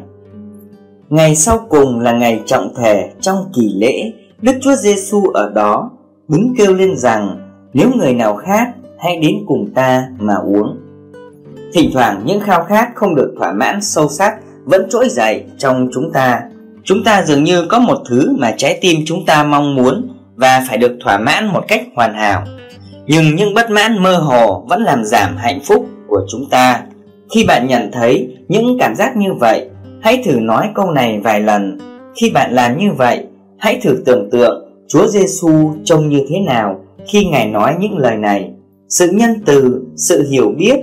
Ngày sau cùng là ngày trọng thể trong kỳ lễ, Đức Chúa Giêsu ở đó đứng kêu lên rằng nếu người nào khác hãy đến cùng ta mà uống. Thỉnh thoảng những khao khát không được thỏa mãn sâu sắc vẫn trỗi dậy trong chúng ta Chúng ta dường như có một thứ mà trái tim chúng ta mong muốn và phải được thỏa mãn một cách hoàn hảo. Nhưng những bất mãn mơ hồ vẫn làm giảm hạnh phúc của chúng ta. Khi bạn nhận thấy những cảm giác như vậy, hãy thử nói câu này vài lần. Khi bạn làm như vậy, hãy thử tưởng tượng Chúa Giêsu trông như thế nào khi Ngài nói những lời này. Sự nhân từ, sự hiểu biết,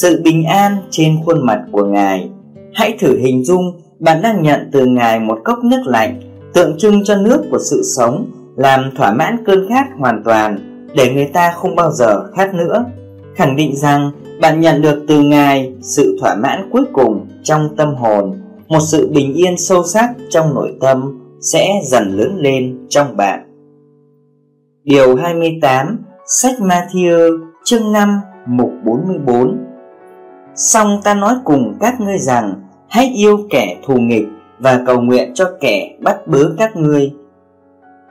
sự bình an trên khuôn mặt của Ngài. Hãy thử hình dung bạn đang nhận từ Ngài một cốc nước lạnh tượng trưng cho nước của sự sống làm thỏa mãn cơn khát hoàn toàn để người ta không bao giờ khát nữa. Khẳng định rằng bạn nhận được từ ngài sự thỏa mãn cuối cùng trong tâm hồn, một sự bình yên sâu sắc trong nội tâm sẽ dần lớn lên trong bạn. Điều 28 Sách Matthew, chương 5 mục 44 Xong ta nói cùng các ngươi rằng, Hãy yêu kẻ thù nghịch Và cầu nguyện cho kẻ bắt bớ các ngươi.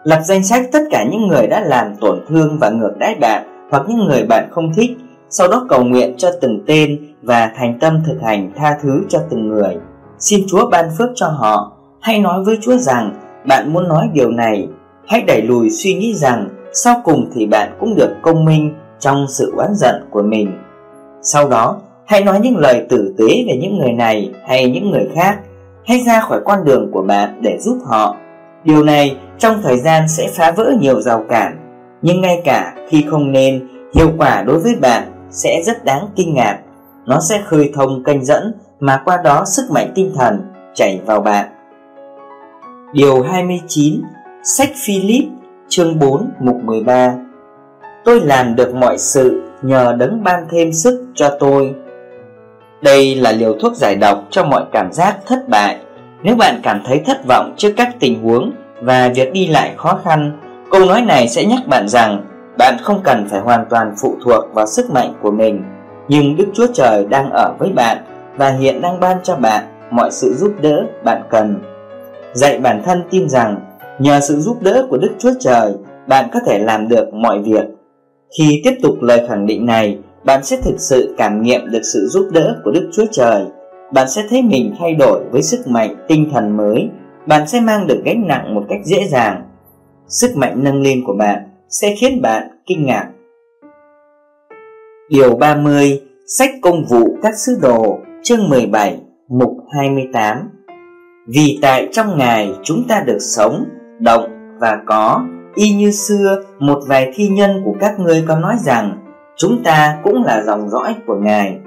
Lập danh sách tất cả những người đã làm tổn thương và ngược đãi bạn Hoặc những người bạn không thích, Sau đó cầu nguyện cho từng tên Và thành tâm thực hành tha thứ cho từng người. Xin Chúa ban phước cho họ. Hãy nói với Chúa rằng, Bạn muốn nói điều này. Hãy đẩy lùi suy nghĩ rằng, Sau cùng thì bạn cũng được công minh Trong sự oán giận của mình. Sau đó, hãy nói những lời tử tế về những người này hay những người khác. Hãy ra khỏi con đường của bạn để giúp họ điều này trong thời gian sẽ phá vỡ nhiều rào cản, nhưng ngay cả khi không nên, hiệu quả đối với bạn sẽ rất đáng kinh ngạc. Nó sẽ khơi thông kênh dẫn mà qua đó sức mạnh tinh thần chảy vào bạn. Điều 29 Sách Philip, chương 4 mục 13 Tôi làm được mọi sự nhờ đấng ban thêm sức cho tôi. Đây là liều thuốc giải độc cho mọi cảm giác thất bại. Nếu bạn cảm thấy thất vọng trước các tình huống và việc đi lại khó khăn, câu nói này sẽ nhắc bạn rằng bạn không cần phải hoàn toàn phụ thuộc vào sức mạnh của mình, nhưng Đức Chúa Trời đang ở với bạn và hiện đang ban cho bạn mọi sự giúp đỡ bạn cần. Dạy bản thân tin rằng nhờ sự giúp đỡ của Đức Chúa Trời, bạn có thể làm được mọi việc. Khi tiếp tục lời khẳng định này, bạn sẽ thực sự cảm nghiệm được sự giúp đỡ của Đức Chúa Trời. Bạn sẽ thấy mình thay đổi với sức mạnh tinh thần mới. Bạn sẽ mang được gánh nặng một cách dễ dàng. Sức mạnh nâng lên của bạn sẽ khiến bạn kinh ngạc. Điều 30 Sách công vụ các sứ đồ chương 17 mục 28 Vì tại trong Ngài chúng ta được sống, động và có Y như xưa một vài thi nhân của các ngươi có nói rằng chúng ta cũng là dòng dõi của Ngài.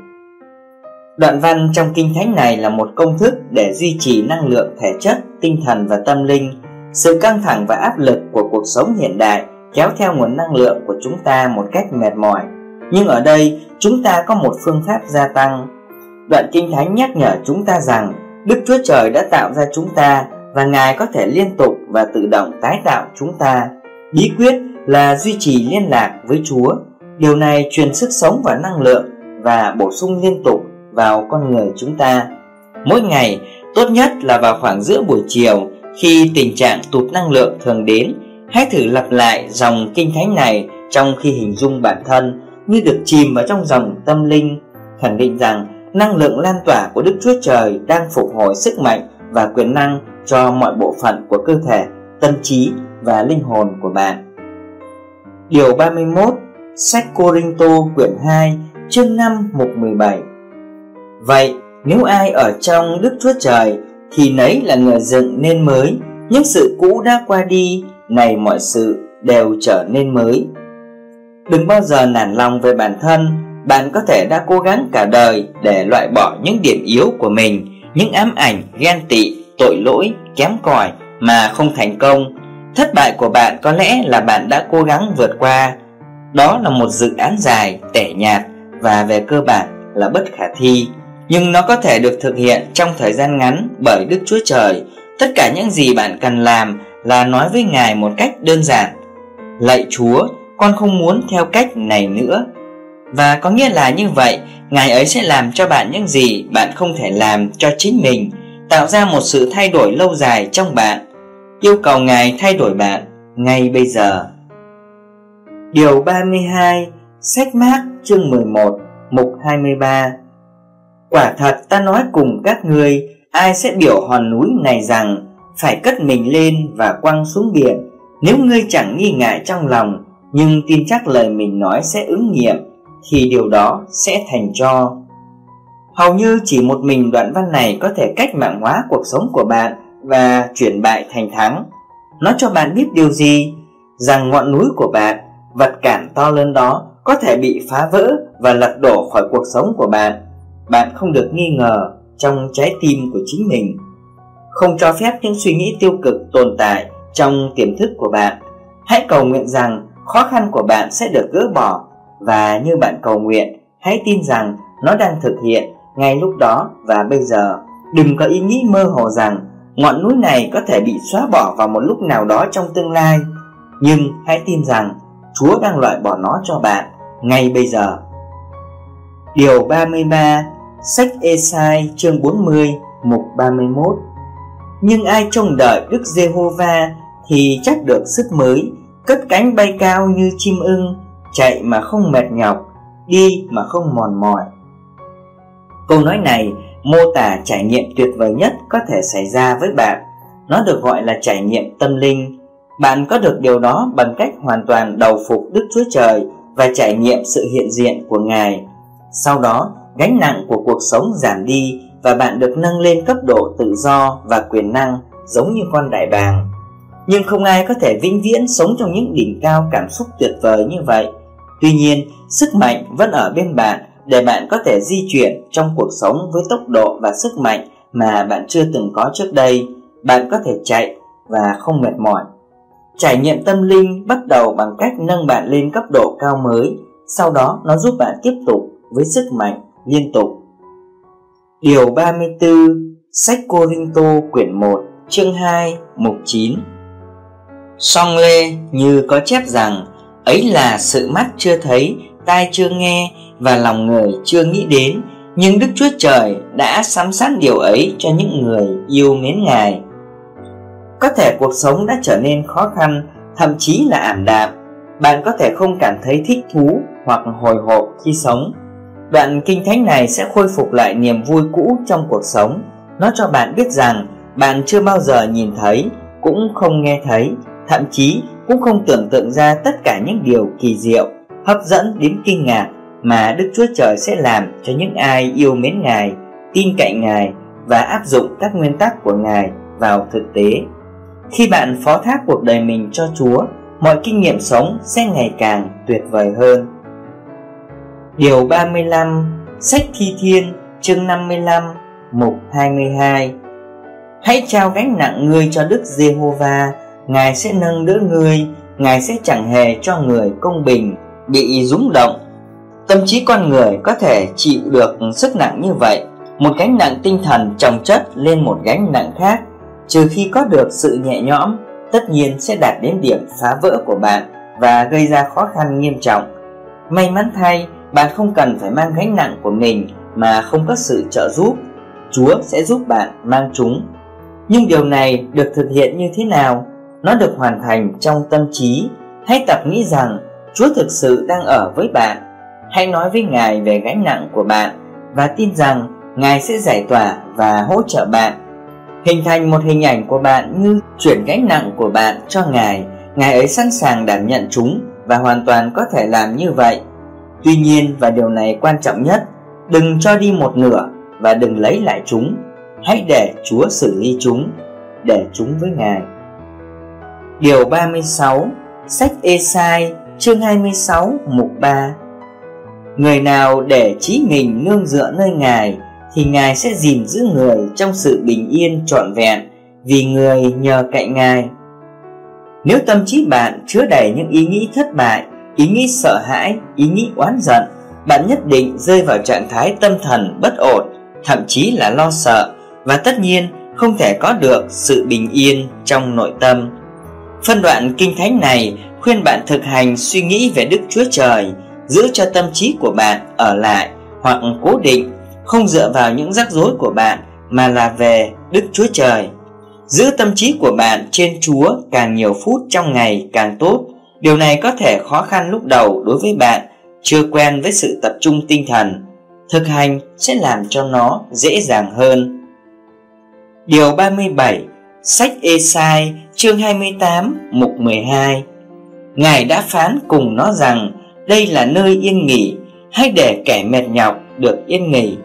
Đoạn văn trong Kinh Thánh này là một công thức để duy trì năng lượng thể chất, tinh thần và tâm linh. Sự căng thẳng và áp lực của cuộc sống hiện đại kéo theo nguồn năng lượng của chúng ta một cách mệt mỏi. Nhưng ở đây, chúng ta có một phương pháp gia tăng. Đoạn Kinh Thánh nhắc nhở chúng ta rằng Đức Chúa Trời đã tạo ra chúng ta và Ngài có thể liên tục và tự động tái tạo chúng ta. Bí quyết là duy trì liên lạc với Chúa Điều này truyền sức sống và năng lượng và bổ sung liên tục vào con người chúng ta. Mỗi ngày, tốt nhất là vào khoảng giữa buổi chiều khi tình trạng tụt năng lượng thường đến, hãy thử lặp lại dòng kinh thánh này trong khi hình dung bản thân như được chìm vào trong dòng tâm linh, khẳng định rằng năng lượng lan tỏa của Đức Chúa Trời đang phục hồi sức mạnh và quyền năng cho mọi bộ phận của cơ thể, tâm trí và linh hồn của bạn. Điều 31 Sách Corinto quyển 2 chương 5 mục 17 Vậy nếu ai ở trong Đức Chúa Trời Thì nấy là người dựng nên mới. Những sự cũ đã qua đi Này mọi sự đều trở nên mới. Đừng bao giờ nản lòng về bản thân. Bạn có thể đã cố gắng cả đời Để loại bỏ những điểm yếu của mình Những ám ảnh, ghen tị, tội lỗi, kém cỏi Mà không thành công. Thất bại của bạn có lẽ là bạn đã cố gắng vượt qua. Đó là một dự án dài, tẻ nhạt và về cơ bản là bất khả thi. Nhưng nó có thể được thực hiện trong thời gian ngắn bởi Đức Chúa Trời. Tất cả những gì bạn cần làm là nói với Ngài một cách đơn giản. Lạy Chúa, con không muốn theo cách này nữa. Và có nghĩa là như vậy, Ngài ấy sẽ làm cho bạn những gì bạn không thể làm cho chính mình Tạo ra một sự thay đổi lâu dài trong bạn. Yêu cầu Ngài thay đổi bạn ngay bây giờ. Điều 32 Sách mát chương 11 Mục 23 Quả thật ta nói cùng các ngươi, Ai sẽ biểu hòn núi này rằng Phải cất mình lên và quăng xuống biển? Nếu ngươi chẳng nghi ngại trong lòng, Nhưng tin chắc lời mình nói sẽ ứng nghiệm, Thì điều đó sẽ thành cho. Hầu như chỉ một mình đoạn văn này có thể cách mạng hóa cuộc sống của bạn Và chuyển bại thành thắng. Nó cho bạn biết điều gì? Rằng ngọn núi của bạn, vật cản to lớn đó có thể bị phá vỡ và lật đổ khỏi cuộc sống của bạn bạn không được nghi ngờ trong trái tim của chính mình không cho phép những suy nghĩ tiêu cực tồn tại trong tiềm thức của bạn hãy cầu nguyện rằng khó khăn của bạn sẽ được gỡ bỏ và như bạn cầu nguyện, hãy tin rằng nó đang thực hiện ngay lúc đó và bây giờ. Đừng có ý nghĩ mơ hồ rằng ngọn núi này có thể bị xóa bỏ vào một lúc nào đó trong tương lai. Nhưng hãy tin rằng Chúa đang loại bỏ nó cho bạn ngay bây giờ. Điều 33 Sách Esai chương 40 mục 31 Nhưng ai trông đợi Đức Giê-hô-va thì chắc được sức mới, cất cánh bay cao như chim ưng, chạy mà không mệt nhọc, đi mà không mòn mỏi. Câu nói này mô tả trải nghiệm tuyệt vời nhất có thể xảy ra với bạn. Nó được gọi là trải nghiệm tâm linh. Bạn có được điều đó bằng cách hoàn toàn đầu phục Đức Chúa Trời và trải nghiệm sự hiện diện của Ngài. Sau đó, gánh nặng của cuộc sống giảm đi và bạn được nâng lên cấp độ tự do và quyền năng giống như con đại bàng. Nhưng không ai có thể vĩnh viễn sống trong những đỉnh cao cảm xúc tuyệt vời như vậy. Tuy nhiên, sức mạnh vẫn ở bên bạn để bạn có thể di chuyển trong cuộc sống với tốc độ và sức mạnh mà bạn chưa từng có trước đây. Bạn có thể chạy và không mệt mỏi. Trải nghiệm tâm linh bắt đầu bằng cách nâng bạn lên cấp độ cao mới, sau đó nó giúp bạn tiếp tục với sức mạnh liên tục. Điều 34 Sách Cô Rinh Tô quyển 1 chương 2 mục 9 Song Lê như có chép rằng ấy là sự mắt chưa thấy, tai chưa nghe và lòng người chưa nghĩ đến nhưng Đức Chúa Trời đã sắm sát điều ấy cho những người yêu mến Ngài. Có thể cuộc sống đã trở nên khó khăn, thậm chí là ảm đạm. Bạn có thể không cảm thấy thích thú hoặc hồi hộp khi sống. Đoạn kinh thánh này sẽ khôi phục lại niềm vui cũ trong cuộc sống. Nó cho bạn biết rằng bạn chưa bao giờ nhìn thấy, cũng không nghe thấy, thậm chí cũng không tưởng tượng ra tất cả những điều kỳ diệu, hấp dẫn đến kinh ngạc mà Đức Chúa Trời sẽ làm cho những ai yêu mến Ngài, tin cậy Ngài và áp dụng các nguyên tắc của Ngài vào thực tế. Khi bạn phó thác cuộc đời mình cho Chúa, mọi kinh nghiệm sống sẽ ngày càng tuyệt vời hơn. Điều 35 Sách Thi Thiên, chương 55 mục 22 Hãy trao gánh nặng ngươi cho Đức Giê-hô-va, Ngài sẽ nâng đỡ ngươi Ngài sẽ chẳng hề cho người công bình, Bị rúng động. Tâm trí con người có thể chịu được sức nặng như vậy. Một gánh nặng tinh thần trồng chất lên một gánh nặng khác. Trừ khi có được sự nhẹ nhõm, Tất nhiên sẽ đạt đến điểm phá vỡ của bạn Và gây ra khó khăn nghiêm trọng. May mắn thay bạn không cần phải mang gánh nặng của mình Mà không có sự trợ giúp Chúa sẽ giúp bạn mang chúng Nhưng điều này được thực hiện như thế nào? Nó được hoàn thành trong tâm trí Hãy tập nghĩ rằng Chúa thực sự đang ở với bạn Hãy nói với Ngài về gánh nặng của bạn và tin rằng Ngài sẽ giải tỏa và hỗ trợ bạn. Hình thành một hình ảnh của bạn như chuyển gánh nặng của bạn cho Ngài, Ngài ấy sẵn sàng đảm nhận chúng và hoàn toàn có thể làm như vậy. Tuy nhiên và điều này quan trọng nhất, đừng cho đi một nửa và đừng lấy lại chúng. Hãy để Chúa xử lý chúng, để chúng với Ngài. Điều 36 Sách Esai chương 26 mục 3 Người nào để trí mình nương dựa nơi Ngài Thì Ngài sẽ gìn giữ người trong sự bình yên trọn vẹn Vì người nhờ cậy Ngài Nếu tâm trí bạn chứa đầy những ý nghĩ thất bại Ý nghĩ sợ hãi, ý nghĩ oán giận Bạn nhất định rơi vào trạng thái tâm thần bất ổn Thậm chí là lo sợ Và tất nhiên không thể có được sự bình yên trong nội tâm Phân đoạn kinh thánh này khuyên bạn thực hành suy nghĩ về Đức Chúa Trời giữ cho tâm trí của bạn ở lại hoặc cố định không dựa vào những rắc rối của bạn mà là về Đức Chúa Trời. Giữ tâm trí của bạn trên Chúa càng nhiều phút trong ngày càng tốt. Điều này có thể khó khăn lúc đầu đối với bạn chưa quen với sự tập trung tinh thần. Thực hành sẽ làm cho nó dễ dàng hơn. Điều 37 Sách Esai, chương 28 mục 12 Ngài đã phán cùng nó rằng, đây là nơi yên nghỉ, hãy để kẻ mệt nhọc được yên nghỉ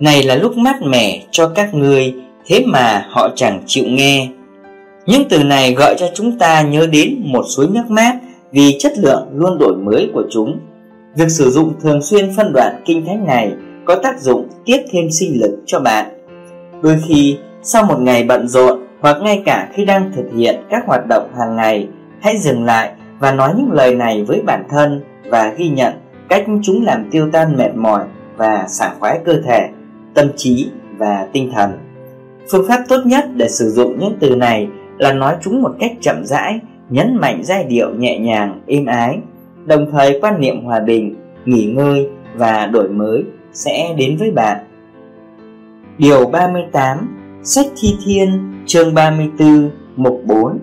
này là lúc mát mẻ cho các ngươi, thế mà họ chẳng chịu nghe những từ này gọi cho chúng ta nhớ đến một suối nước mát vì chất lượng luôn đổi mới của chúng việc sử dụng thường xuyên phân đoạn kinh thánh này có tác dụng tiếp thêm sinh lực cho bạn đôi khi sau một ngày bận rộn hoặc ngay cả khi đang thực hiện các hoạt động hàng ngày hãy dừng lại và nói những lời này với bản thân và ghi nhận cách chúng làm tiêu tan mệt mỏi và sảng khoái cơ thể, tâm trí và tinh thần. Phương pháp tốt nhất để sử dụng những từ này là nói chúng một cách chậm rãi, nhấn mạnh giai điệu nhẹ nhàng, êm ái, đồng thời quan niệm hòa bình, nghỉ ngơi và đổi mới sẽ đến với bạn. Điều 38 Sách Thi Thiên chương 34 mục 4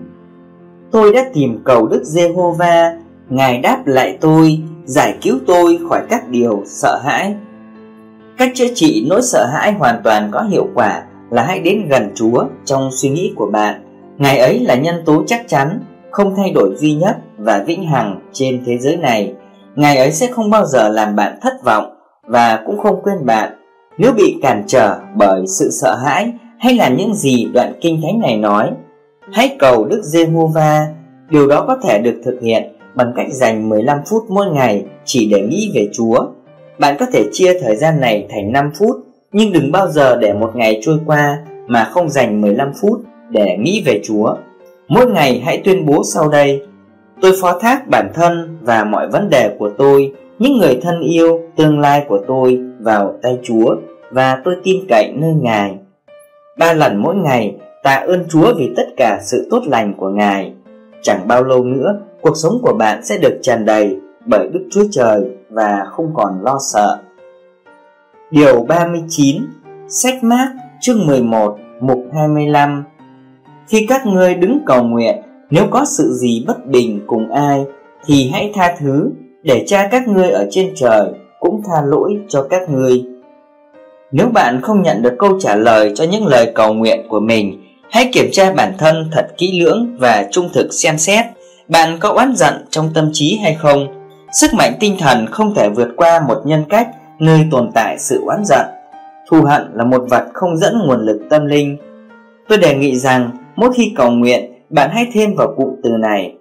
Tôi đã tìm cầu Đức Giê-hô-va Ngài đáp lại tôi Giải cứu tôi khỏi các điều sợ hãi. Cách chữa trị nỗi sợ hãi hoàn toàn có hiệu quả Là hãy đến gần Chúa trong suy nghĩ của bạn. Ngài ấy là nhân tố chắc chắn không thay đổi duy nhất và vĩnh hằng trên thế giới này Ngài ấy sẽ không bao giờ làm bạn thất vọng Và cũng không quên bạn Nếu bị cản trở bởi sự sợ hãi hay là những gì đoạn kinh thánh này nói. Hãy cầu Đức Giê-hô-va, điều đó có thể được thực hiện bằng cách dành 15 phút mỗi ngày chỉ để nghĩ về Chúa. Bạn có thể chia thời gian này thành 5 phút, nhưng đừng bao giờ để một ngày trôi qua mà không dành 15 phút để nghĩ về Chúa. Mỗi ngày hãy tuyên bố sau đây: Tôi phó thác bản thân và mọi vấn đề của tôi, những người thân yêu, tương lai của tôi vào tay Chúa và tôi tin cậy nơi Ngài ba lần mỗi ngày tạ ơn Chúa vì tất cả sự tốt lành của Ngài. Chẳng bao lâu nữa, cuộc sống của bạn sẽ được tràn đầy bởi Đức Chúa Trời và không còn lo sợ. Điều 39 Sách mát chương 11 mục 25 khi các ngươi đứng cầu nguyện, nếu có sự gì bất bình cùng ai, thì hãy tha thứ, để cha các ngươi ở trên trời cũng tha lỗi cho các ngươi nếu bạn không nhận được câu trả lời cho những lời cầu nguyện của mình, hãy kiểm tra bản thân thật kỹ lưỡng và trung thực xem xét bạn có oán giận trong tâm trí hay không. Sức mạnh tinh thần không thể vượt qua một nhân cách nơi tồn tại sự oán giận. Thù hận là một vật không dẫn nguồn lực tâm linh. Tôi đề nghị rằng mỗi khi cầu nguyện, bạn hãy thêm vào cụm từ này.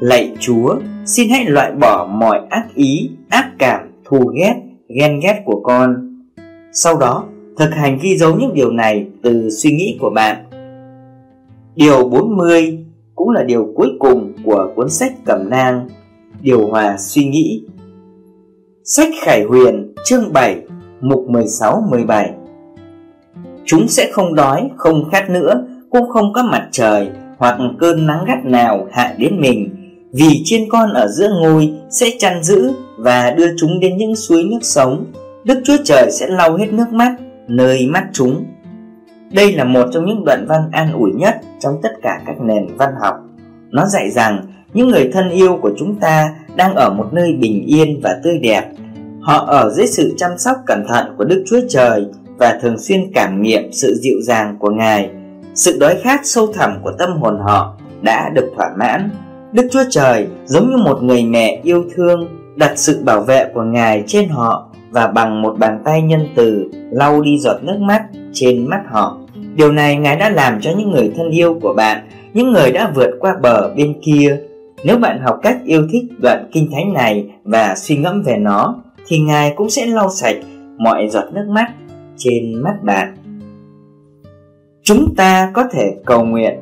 Lạy Chúa, xin hãy loại bỏ mọi ác ý, ác cảm, thù ghét, ghen ghét của con sau đó, thực hành ghi dấu những điều này từ suy nghĩ của bạn. Điều 40 cũng là điều cuối cùng của cuốn sách Cẩm nang, điều hòa suy nghĩ. Sách Khải Huyền chương 7 mục 16-17 Chúng sẽ không đói, không khát nữa, cũng không có mặt trời hoặc cơn nắng gắt nào hại đến mình, vì chiên con ở giữa ngôi sẽ chăn giữ và đưa chúng đến những suối nước sống Đức Chúa Trời sẽ lau hết nước mắt, nơi mắt chúng. Đây là một trong những đoạn văn an ủi nhất trong tất cả các nền văn học. Nó dạy rằng những người thân yêu của chúng ta đang ở một nơi bình yên và tươi đẹp. Họ ở dưới sự chăm sóc cẩn thận của Đức Chúa Trời và thường xuyên cảm nghiệm sự dịu dàng của Ngài. Sự đói khát sâu thẳm của tâm hồn họ đã được thỏa mãn. Đức Chúa Trời giống như một người mẹ yêu thương đặt sự bảo vệ của Ngài trên họ và bằng một bàn tay nhân từ lau đi giọt nước mắt trên mắt họ. Điều này Ngài đã làm cho những người thân yêu của bạn, những người đã vượt qua bờ bên kia. Nếu bạn học cách yêu thích đoạn kinh thánh này và suy ngẫm về nó, thì Ngài cũng sẽ lau sạch mọi giọt nước mắt trên mắt bạn. Chúng ta có thể cầu nguyện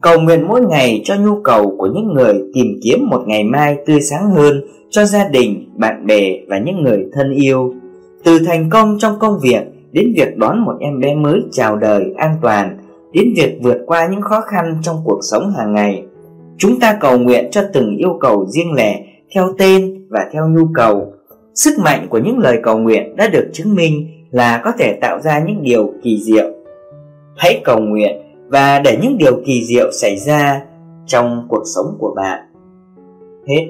Cầu nguyện mỗi ngày cho nhu cầu của những người tìm kiếm một ngày mai tươi sáng hơn cho gia đình, bạn bè và những người thân yêu. Từ thành công trong công việc đến việc đón một em bé mới chào đời an toàn, đến việc vượt qua những khó khăn trong cuộc sống hàng ngày. Chúng ta cầu nguyện cho từng yêu cầu riêng lẻ theo tên và theo nhu cầu. Sức mạnh của những lời cầu nguyện đã được chứng minh là có thể tạo ra những điều kỳ diệu. Hãy cầu nguyện và để những điều kỳ diệu xảy ra trong cuộc sống của bạn. Hết.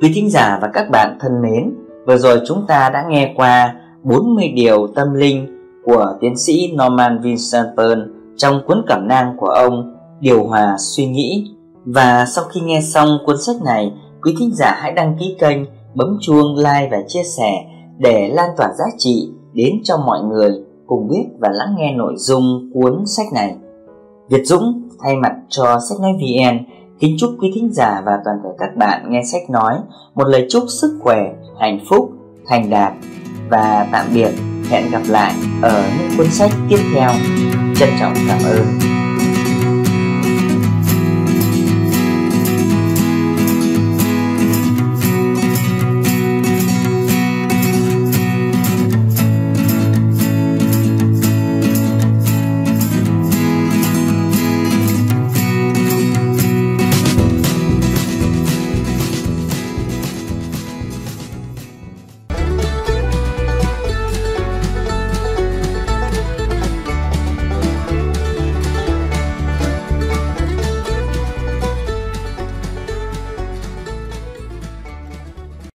Quý thính giả và các bạn thân mến, vừa rồi chúng ta đã nghe qua 40 điều tâm linh của tiến sĩ Norman Vincent Peale trong cuốn cẩm nang của ông Điều hòa suy nghĩ. Và sau khi nghe xong cuốn sách này, quý thính giả hãy đăng ký kênh, bấm chuông like và chia sẻ để lan tỏa giá trị đến cho mọi người cùng biết và lắng nghe nội dung cuốn sách này. Việt Dũng thay mặt cho sách nói VN kính chúc quý thính giả và toàn thể các bạn nghe sách nói một lời chúc sức khỏe, hạnh phúc, thành đạt và tạm biệt. Hẹn gặp lại ở những cuốn sách tiếp theo. Trân trọng cảm ơn.